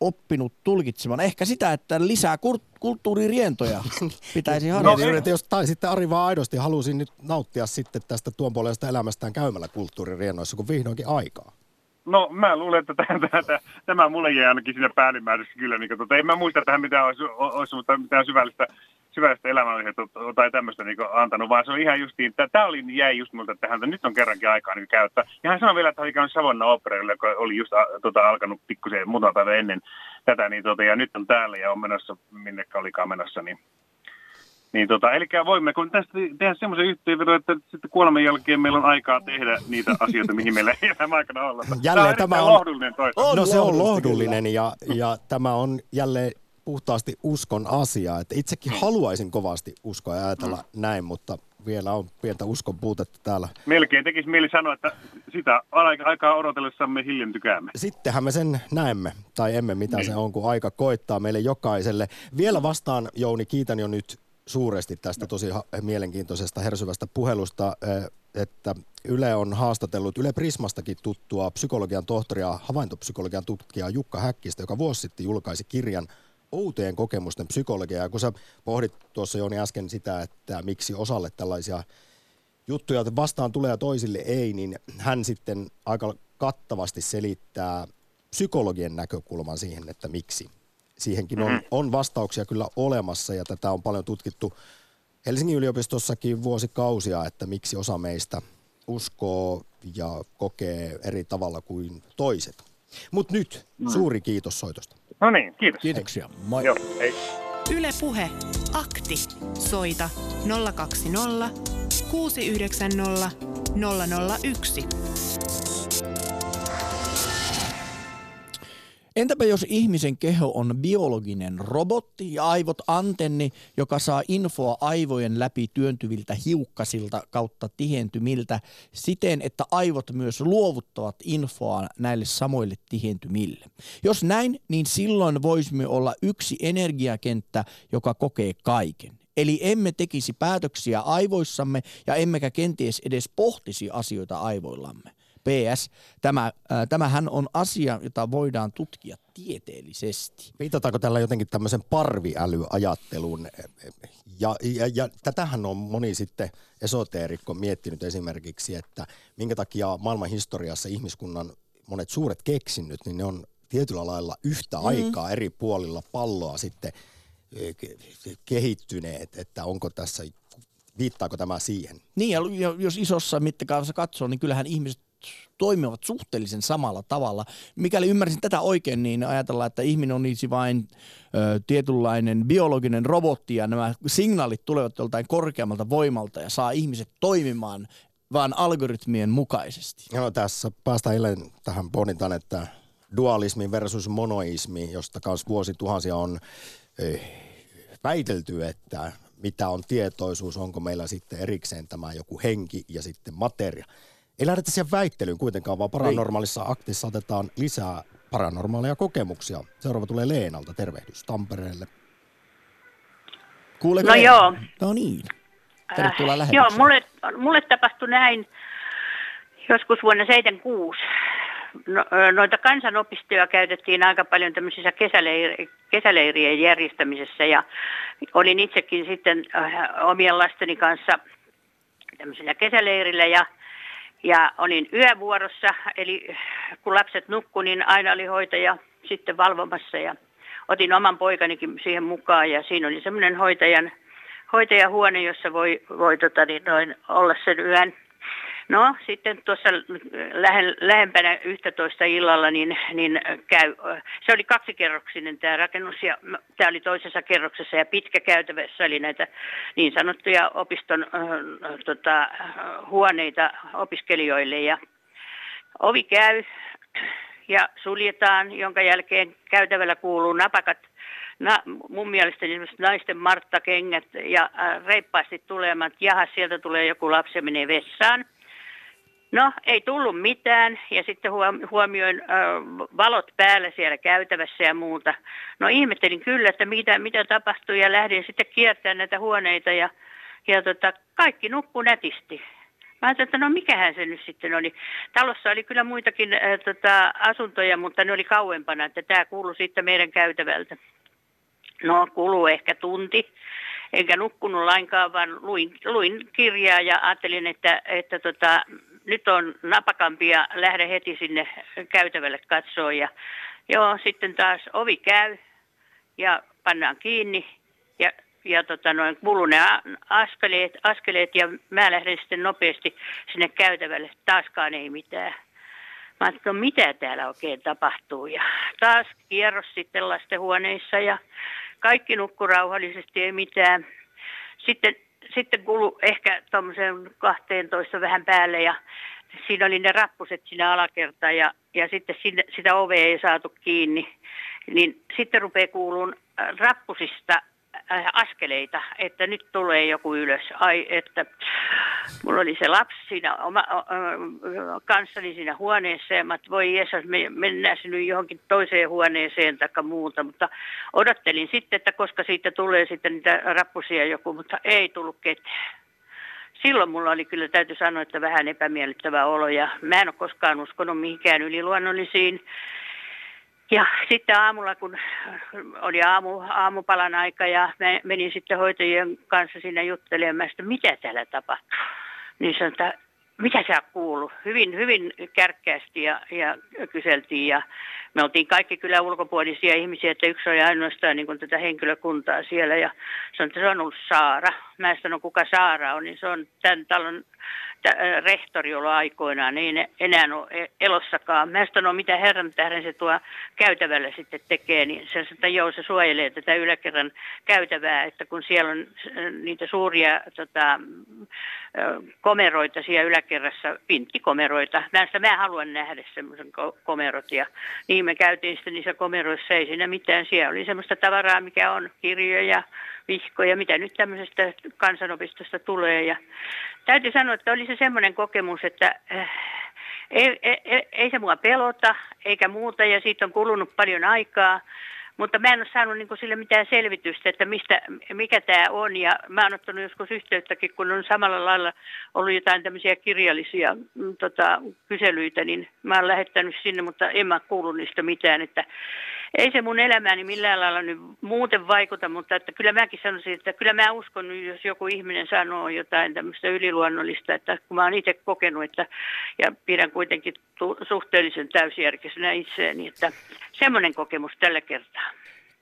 oppinut tulkitsemaan. Ehkä sitä, että lisää kulttuuririentoja pitäisi no, harjoittaa. No, että jos, tai sitten Ari vaan aidosti halusin nyt nauttia sitten tästä tuon puolesta elämästään käymällä kulttuuririennoissa, kun vihdoinkin aikaa. No mä luulen, että tämä, tämä, tämä mulle jäi ainakin siinä päällimmäisessä kyllä. Niin, tota, en mä muista tähän mitään olisi, olisi mutta mitään syvällistä, syvällistä elämänaihetta tai tämmöistä niin antanut, vaan se on ihan justiin, tämä oli, jäi just multa tähän, että nyt on kerrankin aikaa niin käyttää. Ja hän sanoi vielä, että oli käynyt Savonna Operille, joka oli just tota, alkanut pikkusen muutama päivä ennen tätä, niin, tota, ja nyt on täällä ja on menossa, minne olikaan menossa, niin niin tota, eli voimme kun tästä tehdä semmoisen yhteenvedon, että sitten kuoleman jälkeen meillä on aikaa tehdä niitä asioita, mihin meillä ei enää aikana olla. Jälleen tämä, tämä on lohdullinen toi. On, no se on lohdullinen ja, ja tämä on jälleen puhtaasti uskon asia. Että itsekin haluaisin kovasti uskoa ja ajatella mm. näin, mutta vielä on pientä uskon puutetta täällä. Melkein tekisi mieli sanoa, että sitä aikaa odotellessamme hiljentykäämme. Sittenhän me sen näemme, tai emme mitä niin. se on, kun aika koittaa meille jokaiselle. Vielä vastaan, Jouni, kiitän jo nyt suuresti tästä tosi mielenkiintoisesta hersyvästä puhelusta, että Yle on haastatellut Yle Prismastakin tuttua psykologian tohtoria, havaintopsykologian tutkijaa Jukka Häkkistä, joka vuosi sitten julkaisi kirjan outojen kokemusten psykologia. Ja kun sä pohdit tuossa Jouni äsken sitä, että miksi osalle tällaisia juttuja vastaan tulee ja toisille ei, niin hän sitten aika kattavasti selittää psykologien näkökulman siihen, että miksi siihenkin on, mm-hmm. on vastauksia kyllä olemassa ja tätä on paljon tutkittu Helsingin yliopistossakin vuosikausia, että miksi osa meistä uskoo ja kokee eri tavalla kuin toiset. Mutta nyt mm. suuri kiitos soitosta. No niin, kiitos. Kiitoksia. Moi. Joo, hei. Yle Puhe. Akti. Soita 020 690 001. Entäpä jos ihmisen keho on biologinen robotti ja aivot antenni, joka saa infoa aivojen läpi työntyviltä hiukkasilta kautta tihentymiltä siten, että aivot myös luovuttavat infoa näille samoille tihentymille. Jos näin, niin silloin voisimme olla yksi energiakenttä, joka kokee kaiken. Eli emme tekisi päätöksiä aivoissamme ja emmekä kenties edes pohtisi asioita aivoillamme. PS, tämä, äh, tämähän on asia, jota voidaan tutkia tieteellisesti. Viitataanko tällä jotenkin tämmöisen parviälyajatteluun? Ja, ja, ja tätähän on moni sitten esoteerikko miettinyt esimerkiksi, että minkä takia maailman historiassa ihmiskunnan monet suuret keksinnöt, niin ne on tietyllä lailla yhtä mm. aikaa eri puolilla palloa sitten kehittyneet, että onko tässä viittaako tämä siihen? Niin, ja jos isossa mittakaavassa katsoo, niin kyllähän ihmiset toimivat suhteellisen samalla tavalla. Mikäli ymmärsin tätä oikein, niin ajatellaan, että ihminen on niisi vain ö, tietynlainen biologinen robotti ja nämä signaalit tulevat joltain korkeammalta voimalta ja saa ihmiset toimimaan vaan algoritmien mukaisesti. No tässä päästään eilen tähän pohdintaan, että dualismi versus monoismi, josta kanssa vuosituhansia on väitelty, että mitä on tietoisuus, onko meillä sitten erikseen tämä joku henki ja sitten materia. Ei lähdetä siihen väittelyyn kuitenkaan, vaan paranormaalissa aktissa otetaan lisää paranormaaleja kokemuksia. Seuraava tulee Leenalta. Tervehdys Tampereelle. Kuuleeko no joo. No niin. Tervetuloa äh, Joo, mulle, mulle tapahtui näin joskus vuonna 76. No, noita kansanopistoja käytettiin aika paljon tämmöisissä kesäleir- kesäleirien järjestämisessä ja olin itsekin sitten äh, omien lasteni kanssa tämmöisellä kesäleirillä ja ja olin yövuorossa, eli kun lapset nukku, niin aina oli hoitaja sitten valvomassa ja otin oman poikanikin siihen mukaan ja siinä oli semmoinen hoitajan, hoitajahuone, jossa voi, voi tota, niin, noin, olla sen yön. No sitten tuossa lähe, lähempänä 11 illalla niin, niin käy, se oli kaksikerroksinen tämä rakennus ja tämä oli toisessa kerroksessa ja pitkä käytävässä oli näitä niin sanottuja opiston äh, tota, huoneita opiskelijoille ja ovi käy ja suljetaan, jonka jälkeen käytävällä kuuluu napakat na, mun mielestä naisten marttakengät ja äh, reippaasti tulemat, jaha sieltä tulee joku lapsi ja menee vessaan. No, ei tullut mitään ja sitten huomioin äh, valot päällä siellä käytävässä ja muuta. No ihmettelin kyllä, että mitä, mitä tapahtui ja lähdin sitten kiertämään näitä huoneita ja, ja tota, kaikki nukku nätisti. Mä ajattelin, että no mikähän se nyt sitten oli. Talossa oli kyllä muitakin äh, tota, asuntoja, mutta ne oli kauempana, että tämä kuului sitten meidän käytävältä. No, kuluu ehkä tunti enkä nukkunut lainkaan, vaan luin, luin kirjaa ja ajattelin, että, että tota, nyt on napakampi ja lähde heti sinne käytävälle katsoa. Ja joo, sitten taas ovi käy ja pannaan kiinni ja, ja tota noin, kuuluu ne askeleet, askeleet ja mä lähden sitten nopeasti sinne käytävälle. Taaskaan ei mitään. Mä ajattelin, no mitä täällä oikein tapahtuu. Ja taas kierros sitten lastenhuoneissa ja kaikki nukku rauhallisesti, ei mitään. Sitten sitten kulu ehkä tuommoisen 12 vähän päälle ja siinä oli ne rappuset siinä alakertaan ja, ja sitten sinne, sitä ovea ei saatu kiinni. Niin sitten rupeaa kuuluun rappusista askeleita, että nyt tulee joku ylös. Ai, että mulla oli se lapsi siinä oma, kanssani siinä huoneessa ja mä voi Jeesus, me mennään sinne johonkin toiseen huoneeseen tai muuta, mutta odottelin sitten, että koska siitä tulee sitten niitä rappusia joku, mutta ei tullut ketään. Silloin mulla oli kyllä, täytyy sanoa, että vähän epämiellyttävä olo ja mä en ole koskaan uskonut mihinkään yliluonnollisiin ja sitten aamulla, kun oli aamu, aamupalan aika ja menin sitten hoitajien kanssa sinne juttelemaan, että mitä täällä tapahtuu. Niin sanoin, että mitä sä kuuluu? Hyvin, hyvin kärkkäästi ja, ja kyseltiin ja me oltiin kaikki kyllä ulkopuolisia ihmisiä, että yksi oli ainoastaan niin tätä henkilökuntaa siellä ja sanoin, että se on ollut Saara. Mä sanoin, kuka Saara on, niin se on tämän talon rehtori ollut aikoinaan, niin ei enää ole e-, elossakaan. Mä sanoin, no mitä herran tähden se tuo käytävällä sitten tekee, niin se sanoi, että joo, se suojelee tätä yläkerran käytävää, että kun siellä on niitä suuria tota, komeroita siellä yläkerrassa, pinttikomeroita. Mä sanoin, mä haluan nähdä semmoisen komerot ja niin me käytiin sitten niissä komeroissa, ei siinä mitään. Siellä oli semmoista tavaraa, mikä on kirjoja, vihkoja, mitä nyt tämmöisestä kansanopistosta tulee. Ja täytyy sanoa, että oli se semmoinen kokemus, että äh, ei, ei, ei se mua pelota eikä muuta ja siitä on kulunut paljon aikaa. Mutta mä en ole saanut niin sille mitään selvitystä, että mistä, mikä tämä on. Ja mä oon ottanut joskus yhteyttäkin, kun on samalla lailla ollut jotain tämmöisiä kirjallisia mm, tota, kyselyitä, niin mä oon lähettänyt sinne, mutta en mä kuullut niistä mitään. Että ei se mun elämääni millään lailla nyt muuten vaikuta, mutta että kyllä mäkin sanoisin, että kyllä mä uskon, jos joku ihminen sanoo jotain tämmöistä yliluonnollista, että kun mä oon itse kokenut, että ja pidän kuitenkin tu- suhteellisen täysjärkisenä itseäni, että semmoinen kokemus tällä kertaa.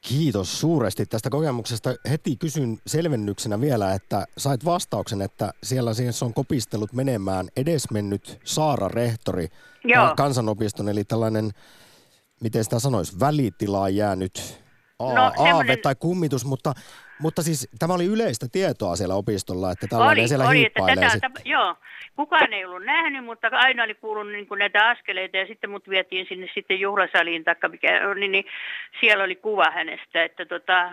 Kiitos suuresti tästä kokemuksesta. Heti kysyn selvennyksenä vielä, että sait vastauksen, että siellä siis on kopistellut menemään edesmennyt Saara Rehtori Joo. kansanopiston, eli tällainen miten sitä sanoisi, välitilaa jäänyt a- no, aave tai kummitus, mutta, mutta siis tämä oli yleistä tietoa siellä opistolla, että tällainen oli, siellä oli, että tätä, sit... Joo, kukaan ei ollut nähnyt, mutta aina oli kuullut niin kuin näitä askeleita ja sitten mut vietiin sinne sitten juhlasaliin, taikka mikä, niin, niin siellä oli kuva hänestä, että tota,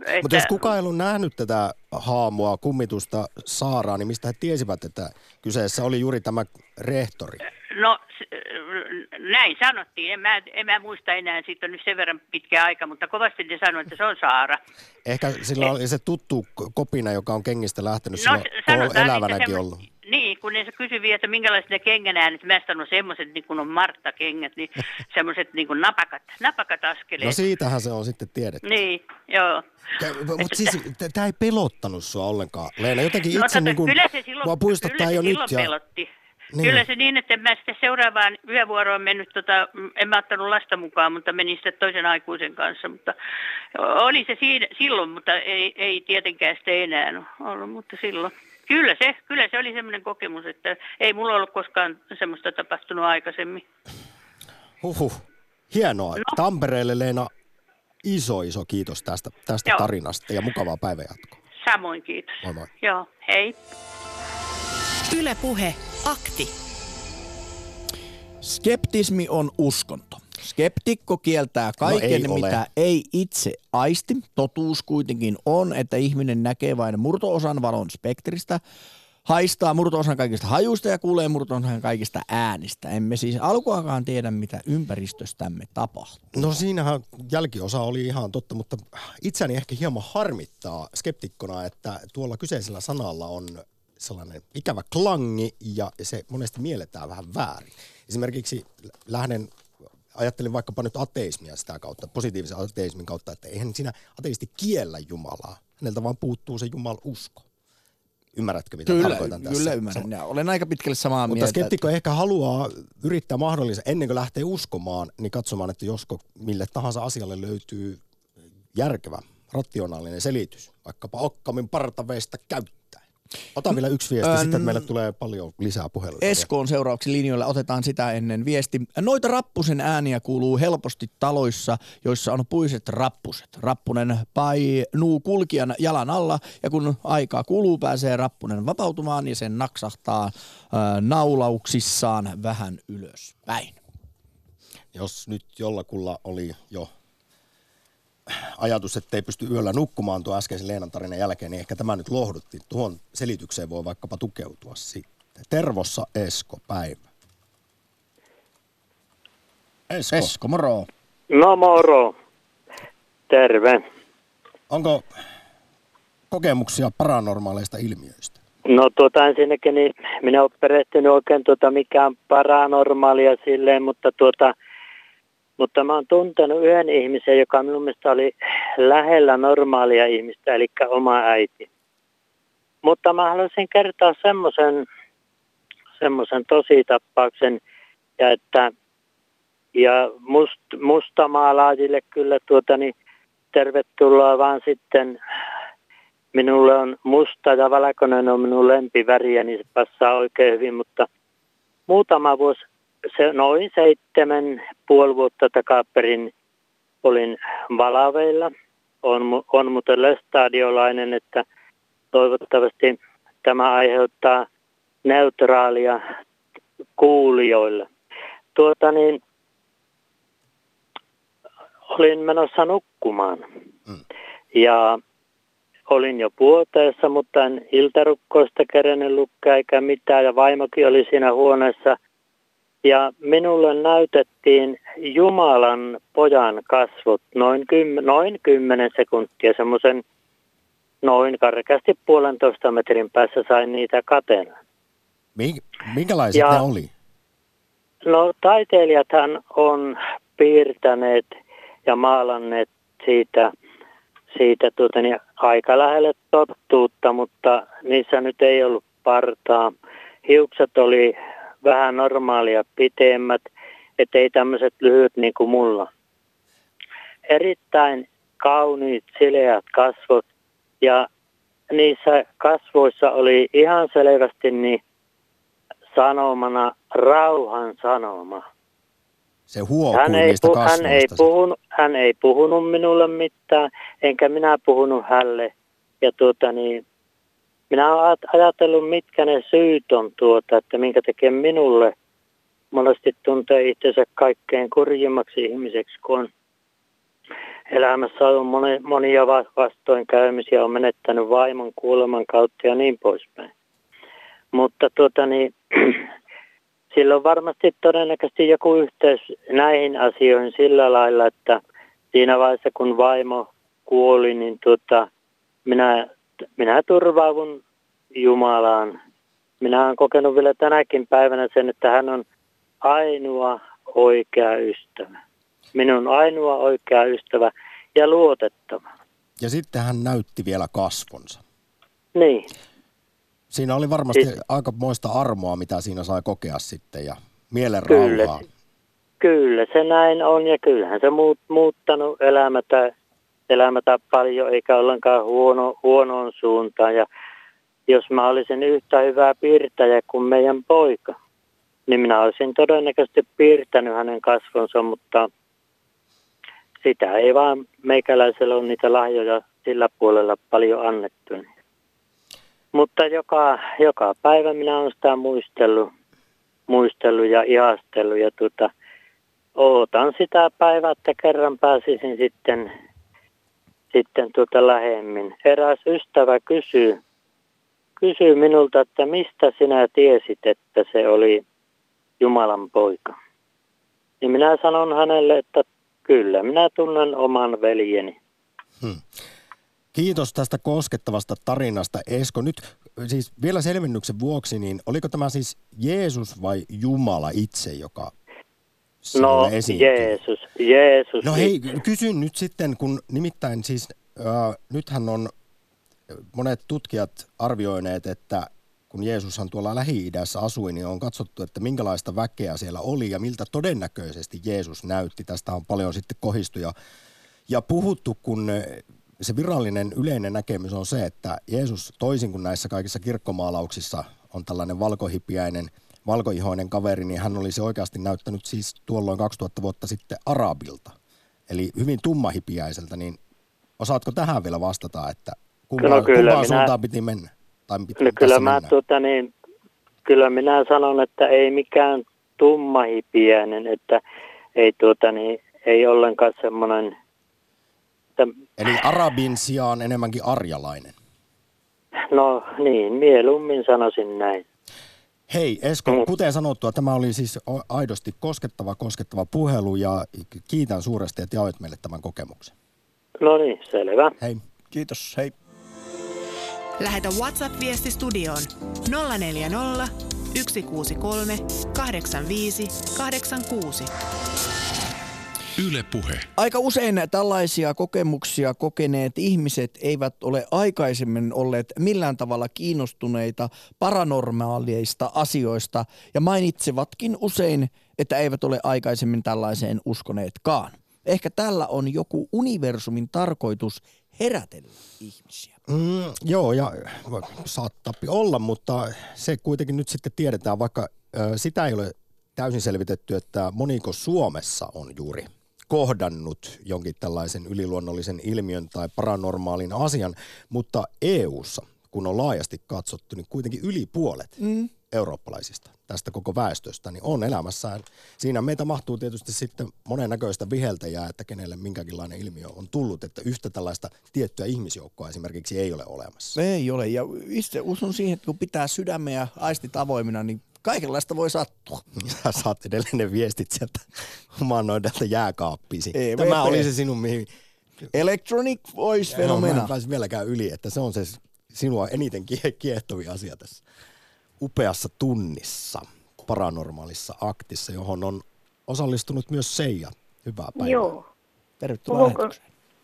että... Mutta jos kukaan ei ollut nähnyt tätä haamua, kummitusta, Saaraa, niin mistä he tiesivät, että kyseessä oli juuri tämä rehtori? No näin sanottiin. En mä, en mä muista enää, siitä on nyt sen verran pitkä aika, mutta kovasti ne sanoivat, että se on Saara. Ehkä sillä oli se tuttu kopina, joka on kengistä lähtenyt no, silloin elävänäkin se, ollut. Niin, kun ne kysyivät, että minkälaiset ne kengänäänet, mä sanon semmoiset niin kuin on Martta-kengät, niin semmoiset niin kuin napakat, napakat askeleet. No siitähän se on sitten tiedetty. Niin, joo. Mutta siis tämä ei pelottanut sua ollenkaan, Leena. Jotenkin no, itse no, niin kuin, kyllä se silloin, kyllä se jo nyt. Ja... pelotti Niin. Kyllä se niin, että mä sitten seuraavaan yövuoroon mennyt, tota, en mä ottanut lasta mukaan, mutta menin sitten toisen aikuisen kanssa. Mutta oli se siinä, silloin, mutta ei, ei tietenkään sitten enää ollut, mutta silloin. Kyllä se, kyllä se oli semmoinen kokemus, että ei mulla ollut koskaan semmoista tapahtunut aikaisemmin. Huhhuh. Hienoa. No. Tampereelle Leena, iso iso kiitos tästä, tästä tarinasta ja mukavaa päivänjatkoa. Samoin kiitos. Moi moi. Joo, hei. Yle Puhe, akti. Skeptismi on uskonto. Skeptikko kieltää kaiken, no ei mitä ole. ei itse aisti. Totuus kuitenkin on, että ihminen näkee vain murtoosan valon spektristä, haistaa murtoosan kaikista hajuista ja kuulee murtoosan kaikista äänistä. Emme siis alkuakaan tiedä, mitä ympäristöstämme tapahtuu. No siinähän jälkiosa oli ihan totta, mutta itseäni ehkä hieman harmittaa skeptikkona, että tuolla kyseisellä sanalla on sellainen ikävä klangi ja se monesti mielletään vähän väärin. Esimerkiksi lähden ajattelin vaikkapa nyt ateismia sitä kautta, positiivisen ateismin kautta, että eihän siinä ateisti kiellä Jumalaa. Häneltä vaan puuttuu se Jumal usko. Ymmärrätkö, mitä kyllä, tarkoitan tässä? Kyllä ymmärrän. Ja olen aika pitkälle samaa Mutta mieltä. Mutta skeptikko että... ehkä haluaa yrittää mahdollisesti, ennen kuin lähtee uskomaan, niin katsomaan, että josko mille tahansa asialle löytyy järkevä, rationaalinen selitys. Vaikkapa okkamin partaveista käyttää Ota vielä yksi viesti, Ön... sitten meille tulee paljon lisää puheluita. Eskoon seuraavaksi linjoilla otetaan sitä ennen viesti. Noita rappusen ääniä kuuluu helposti taloissa, joissa on puiset rappuset. Rappunen painuu kulkijan jalan alla ja kun aikaa kuluu, pääsee rappunen vapautumaan ja sen naksahtaa äh, naulauksissaan vähän ylöspäin. Jos nyt jollakulla oli jo ajatus, että ei pysty yöllä nukkumaan tuon äskeisen Leenan tarinan jälkeen, niin ehkä tämä nyt lohdutti. Tuohon selitykseen voi vaikkapa tukeutua sitten. Tervossa Esko, päivä. Esko. Esko, moro. No moro. Terve. Onko kokemuksia paranormaaleista ilmiöistä? No tuota ensinnäkin, niin minä olen perehtynyt oikein tuota mikään paranormaalia silleen, mutta tuota – mutta mä oon tuntenut yhden ihmisen, joka minun mielestä oli lähellä normaalia ihmistä, eli oma äiti. Mutta mä haluaisin kertoa semmoisen semmoisen tositapauksen, ja että ja must, mustamaalaajille kyllä tuota, niin tervetuloa vaan sitten minulle on musta ja valkoinen on minun lempiväriä, niin se passaa oikein hyvin, mutta muutama vuosi se noin seitsemän puoli vuotta takaperin olin Valaveilla. On, on muuten stadiolainen, että toivottavasti tämä aiheuttaa neutraalia kuulijoille. Tuota niin, olin menossa nukkumaan. Mm. Ja olin jo puoteessa, mutta en iltarukkoista kerennyt lukkaa eikä mitään. Ja vaimokin oli siinä huoneessa – ja minulle näytettiin Jumalan pojan kasvot noin, kym, noin 10 sekuntia, semmoisen noin karkeasti puolentoista metrin päässä sain niitä katella. Minkälaiset ja, ne oli? No taiteilijathan on piirtäneet ja maalanneet siitä, siitä tuota, niin aika lähelle tottuutta, mutta niissä nyt ei ollut partaa. Hiukset oli vähän normaalia pitemmät, ettei tämmöiset lyhyt niin kuin mulla. Erittäin kauniit, sileät kasvot ja niissä kasvoissa oli ihan selvästi niin sanomana rauhan sanoma. Se huokuu hän ei, niistä pu- hän ei, puhunut, hän ei puhunut minulle mitään, enkä minä puhunut hälle. Ja tuota niin, minä olen ajatellut, mitkä ne syyt on tuota, että minkä tekee minulle monesti tuntee itsensä kaikkein kurjimmaksi ihmiseksi, kun elämässä on moni, monia vastoinkäymisiä, on menettänyt vaimon kuoleman kautta ja niin poispäin. Mutta tuota niin, sillä on varmasti todennäköisesti joku yhteys näihin asioihin sillä lailla, että siinä vaiheessa kun vaimo kuoli, niin tuota, minä minä turvaavun Jumalaan. Minä olen kokenut vielä tänäkin päivänä sen, että hän on ainoa oikea ystävä. Minun ainoa oikea ystävä ja luotettava. Ja sitten hän näytti vielä kasvonsa. Niin. Siinä oli varmasti Siis- aika moista armoa, mitä siinä sai kokea sitten ja mielen Kyllä. Kyllä se näin on ja kyllähän se muut, muuttanut elämätä, elämätä paljon eikä ollenkaan huono, huonoon suuntaan. Ja jos mä olisin yhtä hyvä piirtäjä kuin meidän poika, niin minä olisin todennäköisesti piirtänyt hänen kasvonsa, mutta sitä ei vaan meikäläisellä ole niitä lahjoja sillä puolella paljon annettu. Mutta joka, joka päivä minä olen sitä muistellut, muistellut ja ihastellut ja tuota, ootan sitä päivää, että kerran pääsisin sitten, sitten tuota lähemmin. Eräs ystävä kysyy, kysyy minulta, että mistä sinä tiesit, että se oli Jumalan poika. Niin minä sanon hänelle, että kyllä, minä tunnen oman veljeni. Kiitos tästä koskettavasta tarinasta, Esko. Nyt siis vielä selvennyksen vuoksi, niin oliko tämä siis Jeesus vai Jumala itse, joka No, esiintyi? Jeesus, Jeesus. No hei, kysyn nyt sitten, kun nimittäin siis äh, nythän on monet tutkijat arvioineet, että kun Jeesushan tuolla Lähi-idässä asui, niin on katsottu, että minkälaista väkeä siellä oli ja miltä todennäköisesti Jeesus näytti. Tästä on paljon sitten kohistuja ja puhuttu, kun se virallinen yleinen näkemys on se, että Jeesus toisin kuin näissä kaikissa kirkkomaalauksissa on tällainen valkohipiäinen, valkoihoinen kaveri, niin hän olisi oikeasti näyttänyt siis tuolloin 2000 vuotta sitten arabilta. Eli hyvin tummahipiäiseltä, niin osaatko tähän vielä vastata, että kumpaan, No kyllä, kumpaan minä- suuntaan piti mennä? Tai piti No kyllä mä, mennä? tuota, niin, kyllä minä sanon, että ei mikään tummahipiäinen, että ei, tuota, niin, ei ollenkaan semmoinen, että, Eli arabin sijaan enemmänkin arjalainen. no niin, mieluummin sanoisin näin. Hei Esko, kuten sanottua, tämä oli siis aidosti koskettava, koskettava puhelu ja kiitän suuresti, että jaoit meille tämän kokemuksen. No niin, selvä. Hei. Kiitos, hei. Lähetä WhatsApp-viesti studioon 040 163 85 86. Yle Puhe. Aika usein tällaisia kokemuksia kokeneet ihmiset eivät ole aikaisemmin olleet millään tavalla kiinnostuneita paranormaaleista asioista ja mainitsevatkin usein, että eivät ole aikaisemmin tällaiseen uskoneetkaan. Ehkä tällä on joku universumin tarkoitus herätellä ihmisiä. Mm, joo, ja saattaa olla, mutta se kuitenkin nyt sitten tiedetään, vaikka ö, sitä ei ole täysin selvitetty, että moniko Suomessa on juuri kohdannut jonkin tällaisen yliluonnollisen ilmiön tai paranormaalin asian, mutta EU:ssa, kun on laajasti katsottu, niin kuitenkin yli puolet Mm. eurooppalaisista tästä koko väestöstä, niin on elämässään. Siinä meitä mahtuu tietysti sitten monennäköistä viheltäjää, että kenelle minkäkinlainen ilmiö on tullut, että yhtä tällaista tiettyä ihmisjoukkoa esimerkiksi ei ole olemassa. Ei ole, ja itse uskon siihen, että kun pitää sydämen ja aistit avoimina, niin kaikenlaista voi sattua. Sä saat edelleen ne viestit sieltä humanoidelta jääkaappiisi. EVP. Tämä oli se sinun, mihin... Electronic Voice Joo, mä en pääse vieläkään yli, että se on se sinua eniten kie- kiehtovin asia tässä upeassa tunnissa, paranormaalissa aktissa, johon on osallistunut myös Seija. Hyvää päivää. Joo. Tervetuloa Puhunko,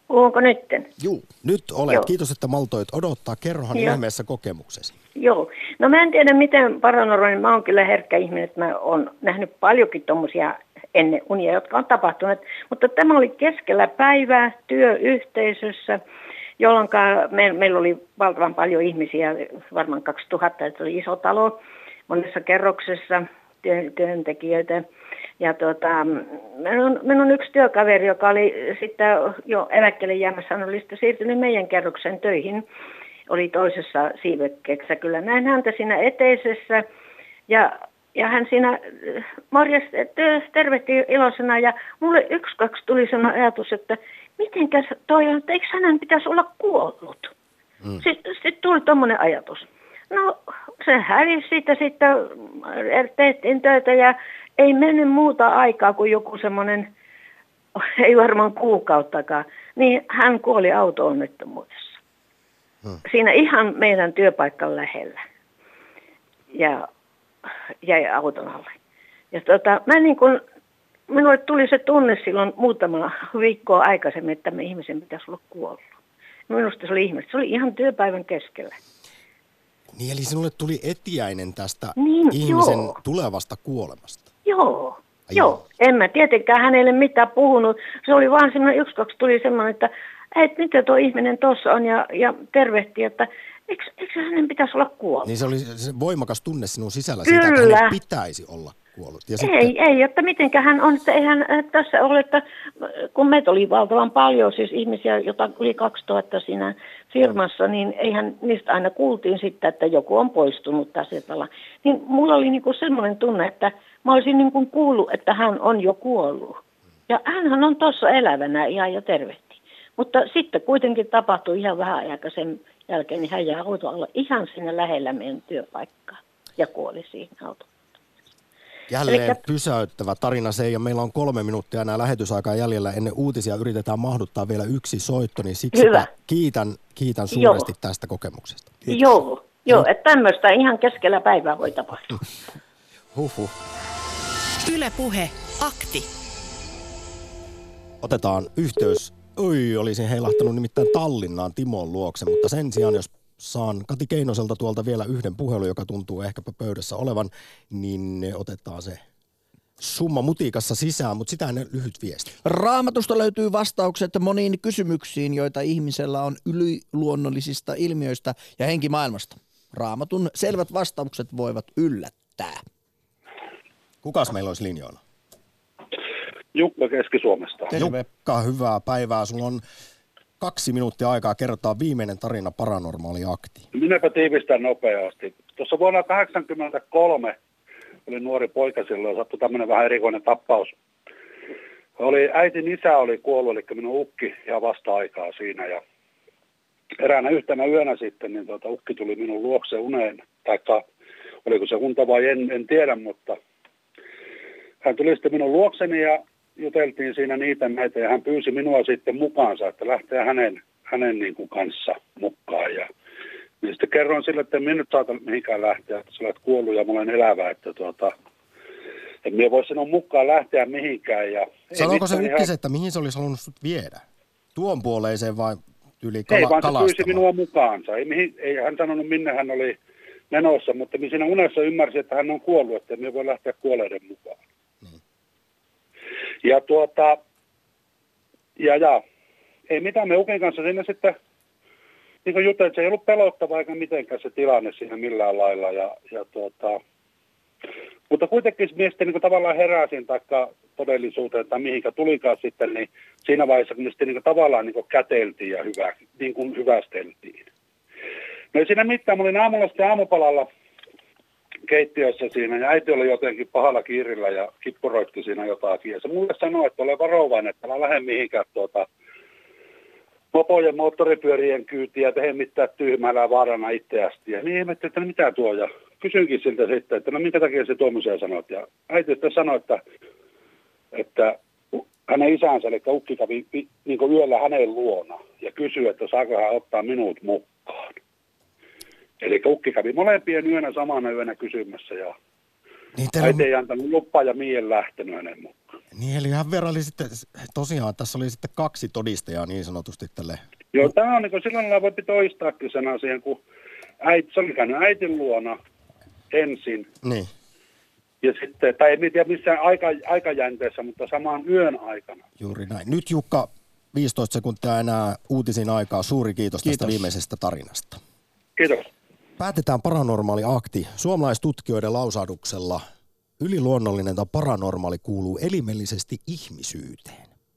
puhunko nytten? Juu. Nyt olet. Joo. Kiitos, että maltoit odottaa. Kerrohan Joo. ihmeessä kokemuksesi. Joo. No mä en tiedä miten paranormaalinen, mä oon kyllä herkkä ihminen, että mä oon nähnyt paljonkin tuommoisia ennen unia, jotka on tapahtuneet. Mutta tämä oli keskellä päivää työyhteisössä, jolloin me, meillä oli valtavan paljon ihmisiä, varmaan 2000, että oli iso talo monessa kerroksessa työ, työntekijöitä. Ja tuota, minun, minun yksi työkaveri, joka oli sitten jo eläkkeelle jäämässä, hän oli sitten siirtynyt meidän kerroksen töihin, oli toisessa siivekkeeksi. Kyllä näin häntä siinä eteisessä ja, ja hän siinä morjas, äh, tervehti iloisena ja mulle yksi kaksi tuli sellainen ajatus, että mitenkäs toi on, että eikö hänen pitäisi olla kuollut? Mm. Sitten, sitten tuli tuommoinen ajatus. No se hävisi siitä, sitten tehtiin töitä ja ei mennyt muuta aikaa kuin joku semmoinen, ei varmaan kuukauttakaan, niin hän kuoli auto-onnettomuudessa. Hmm. Siinä ihan meidän työpaikan lähellä. Ja jäi auton alle. Ja tota, mä niin kun, minulle tuli se tunne silloin muutama viikkoa aikaisemmin, että me ihmisen pitäisi olla kuollut. Minusta se oli ihmistä. Se oli ihan työpäivän keskellä. Niin eli sinulle tuli etiäinen tästä Niin, ihmisen joo. tulevasta kuolemasta. Joo, Ai joo. En mä tietenkään hänelle mitään puhunut. Se oli vaan semmoinen, yksi kaksi tuli semmoinen, että et mitä tuo ihminen tuossa on ja, ja tervehti, että eikö, eikö hänen pitäisi olla kuollut? Niin se oli se voimakas tunne sinun sisällä siitä, että Kyllä. hänen pitäisi olla kuollut. Ja Ei, ei, että mitenkä hän on, että eihän äh, tässä ole, että äh, kun meitä oli valtavan paljon, siis ihmisiä, jota yli 2000 siinä firmassa, niin eihän niistä aina kuultiin sitten, että joku on poistunut tasetalla. Niin mulla oli niinku semmoinen tunne, että mä olisin niinku kuullut, että hän on jo kuollut. Ja hänhän on tuossa elävänä ihan ja tervehti. Mutta sitten kuitenkin tapahtui ihan vähän aikaa sen jälkeen, niin hän jää autolla ihan sinne lähellä meidän työpaikkaa ja kuoli siihen autoon. Jälleen Elikkä- pysäyttävä tarina se, ja meillä on kolme minuuttia enää lähetysaikaa jäljellä ennen uutisia. Yritetään mahduttaa vielä yksi soitto, niin siksi kiitän, kiitän suuresti Joo. tästä kokemuksesta. Joo, joo, että tämmöistä ihan keskellä päivää voi tapahtua. Huhhuh. Yle Puhe, akti. Otetaan yhteys. Oi, olisin heilahtanut nimittäin Tallinnaan Timon luokse, mutta sen sijaan, jos saan Kati Keinoselta tuolta vielä yhden puhelun, joka tuntuu ehkäpä pöydässä olevan, niin otetaan se summa mutikassa sisään, mutta sitä ennen lyhyt viesti. Raamatusta löytyy vastaukset moniin kysymyksiin, joita ihmisellä on yliluonnollisista ilmiöistä ja henkimaailmasta. Raamatun selvät vastaukset voivat yllättää. Kukas meillä olisi linjoilla? Jukka Keski-Suomesta. Jukka, hyvää päivää. Sulla on kaksi minuuttia aikaa kertoa viimeinen tarina paranormaali akti. Minäpä tiivistän nopeasti. Tuossa vuonna 1983 oli nuori poika silloin ja sattui tämmöinen vähän erikoinen tappaus. Oli, äitin isä oli kuollut, eli minun ukki ihan vasta-aikaa siinä. Ja eräänä yhtenä yönä sitten, niin tuota, ukki tuli minun luokse uneen. Taikka oliko se unta vai en, en tiedä, mutta hän tuli sitten minun luokseni ja juteltiin siinä niitä näitä ja hän pyysi minua sitten mukaansa, että lähtee hänen, hänen niin kuin kanssa mukaan. Ja niin sitten kerroin sille, että en minä nyt saata mihinkään lähteä, että sä olet kuollut ja mä olen elävä, että tuota, en minä voi sinun mukaan lähteä mihinkään. Ja Sanoiko se ukkis, että mihin se olisi halunnut sut viedä? Tuon puoleiseen vai yli kala- Ei, vaan se pyysi minua mukaansa. Ei, mihin, ei hän sanonut, minne hän oli menossa, mutta minä siinä unessa ymmärsin, että hän on kuollut, että me voi lähteä kuolleiden mukaan. Ja tuota, ja, ja ei mitään, me Ukin kanssa siinä sitten niin kuin juteltiin, se ei ollut pelottava eikä mitenkään se tilanne siinä millään lailla. Ja, ja tuota, mutta kuitenkin miesten niin tavallaan heräsin taikka todellisuuteen tai mihinkä tulikaan sitten, niin siinä vaiheessa kun sitten niin tavallaan niin käteltiin ja hyvä, niin kuin hyvästeltiin. No ei siinä mitään, mä olin aamulla sitten aamupalalla keittiössä siinä ja äiti oli jotenkin pahalla kiirillä ja kippuroitti siinä jotakin. Ja se mulle sanoi, että ole varovainen, että älä lähde mihinkään tuota mopojen moottoripyörien kyytiä, tehdä mitään tyhmällä vaarana itseästi. Ja niin ihmettelin, että mitä tuo ja kysynkin siltä sitten, että no minkä takia se tuommoisia sanoit. Ja äiti sitten sanoi, että, että hänen isänsä, eli ukki kävi niin yöllä hänen luona ja kysyi, että saako hän ottaa minut mukaan. Eli ukki kävi molempien yönä samana yönä kysymässä ja Niin, teillä, äiti ei antanut lupaa ja mien lähtenyt hänen mukaan. niin eli hän verran oli sitten, tosiaan tässä oli sitten kaksi todistajaa niin sanotusti tälle. Joo, tämä on niin kuin silloin lailla voi toistaakin sen asian, kun äiti, se oli käynyt äitin luona ensin. Niin. Ja sitten, tai en tiedä missään aika, aikajänteessä, mutta samaan yön aikana. Juuri näin. Nyt Jukka, 15 sekuntia enää uutisin aikaa. Suuri kiitos, kiitos. tästä viimeisestä tarinasta. Kiitos. Päätetään paranormaali akti. Suomalaistutkijoiden lausahduksella yliluonnollinen tai paranormaali kuuluu elimellisesti ihmisyyteen.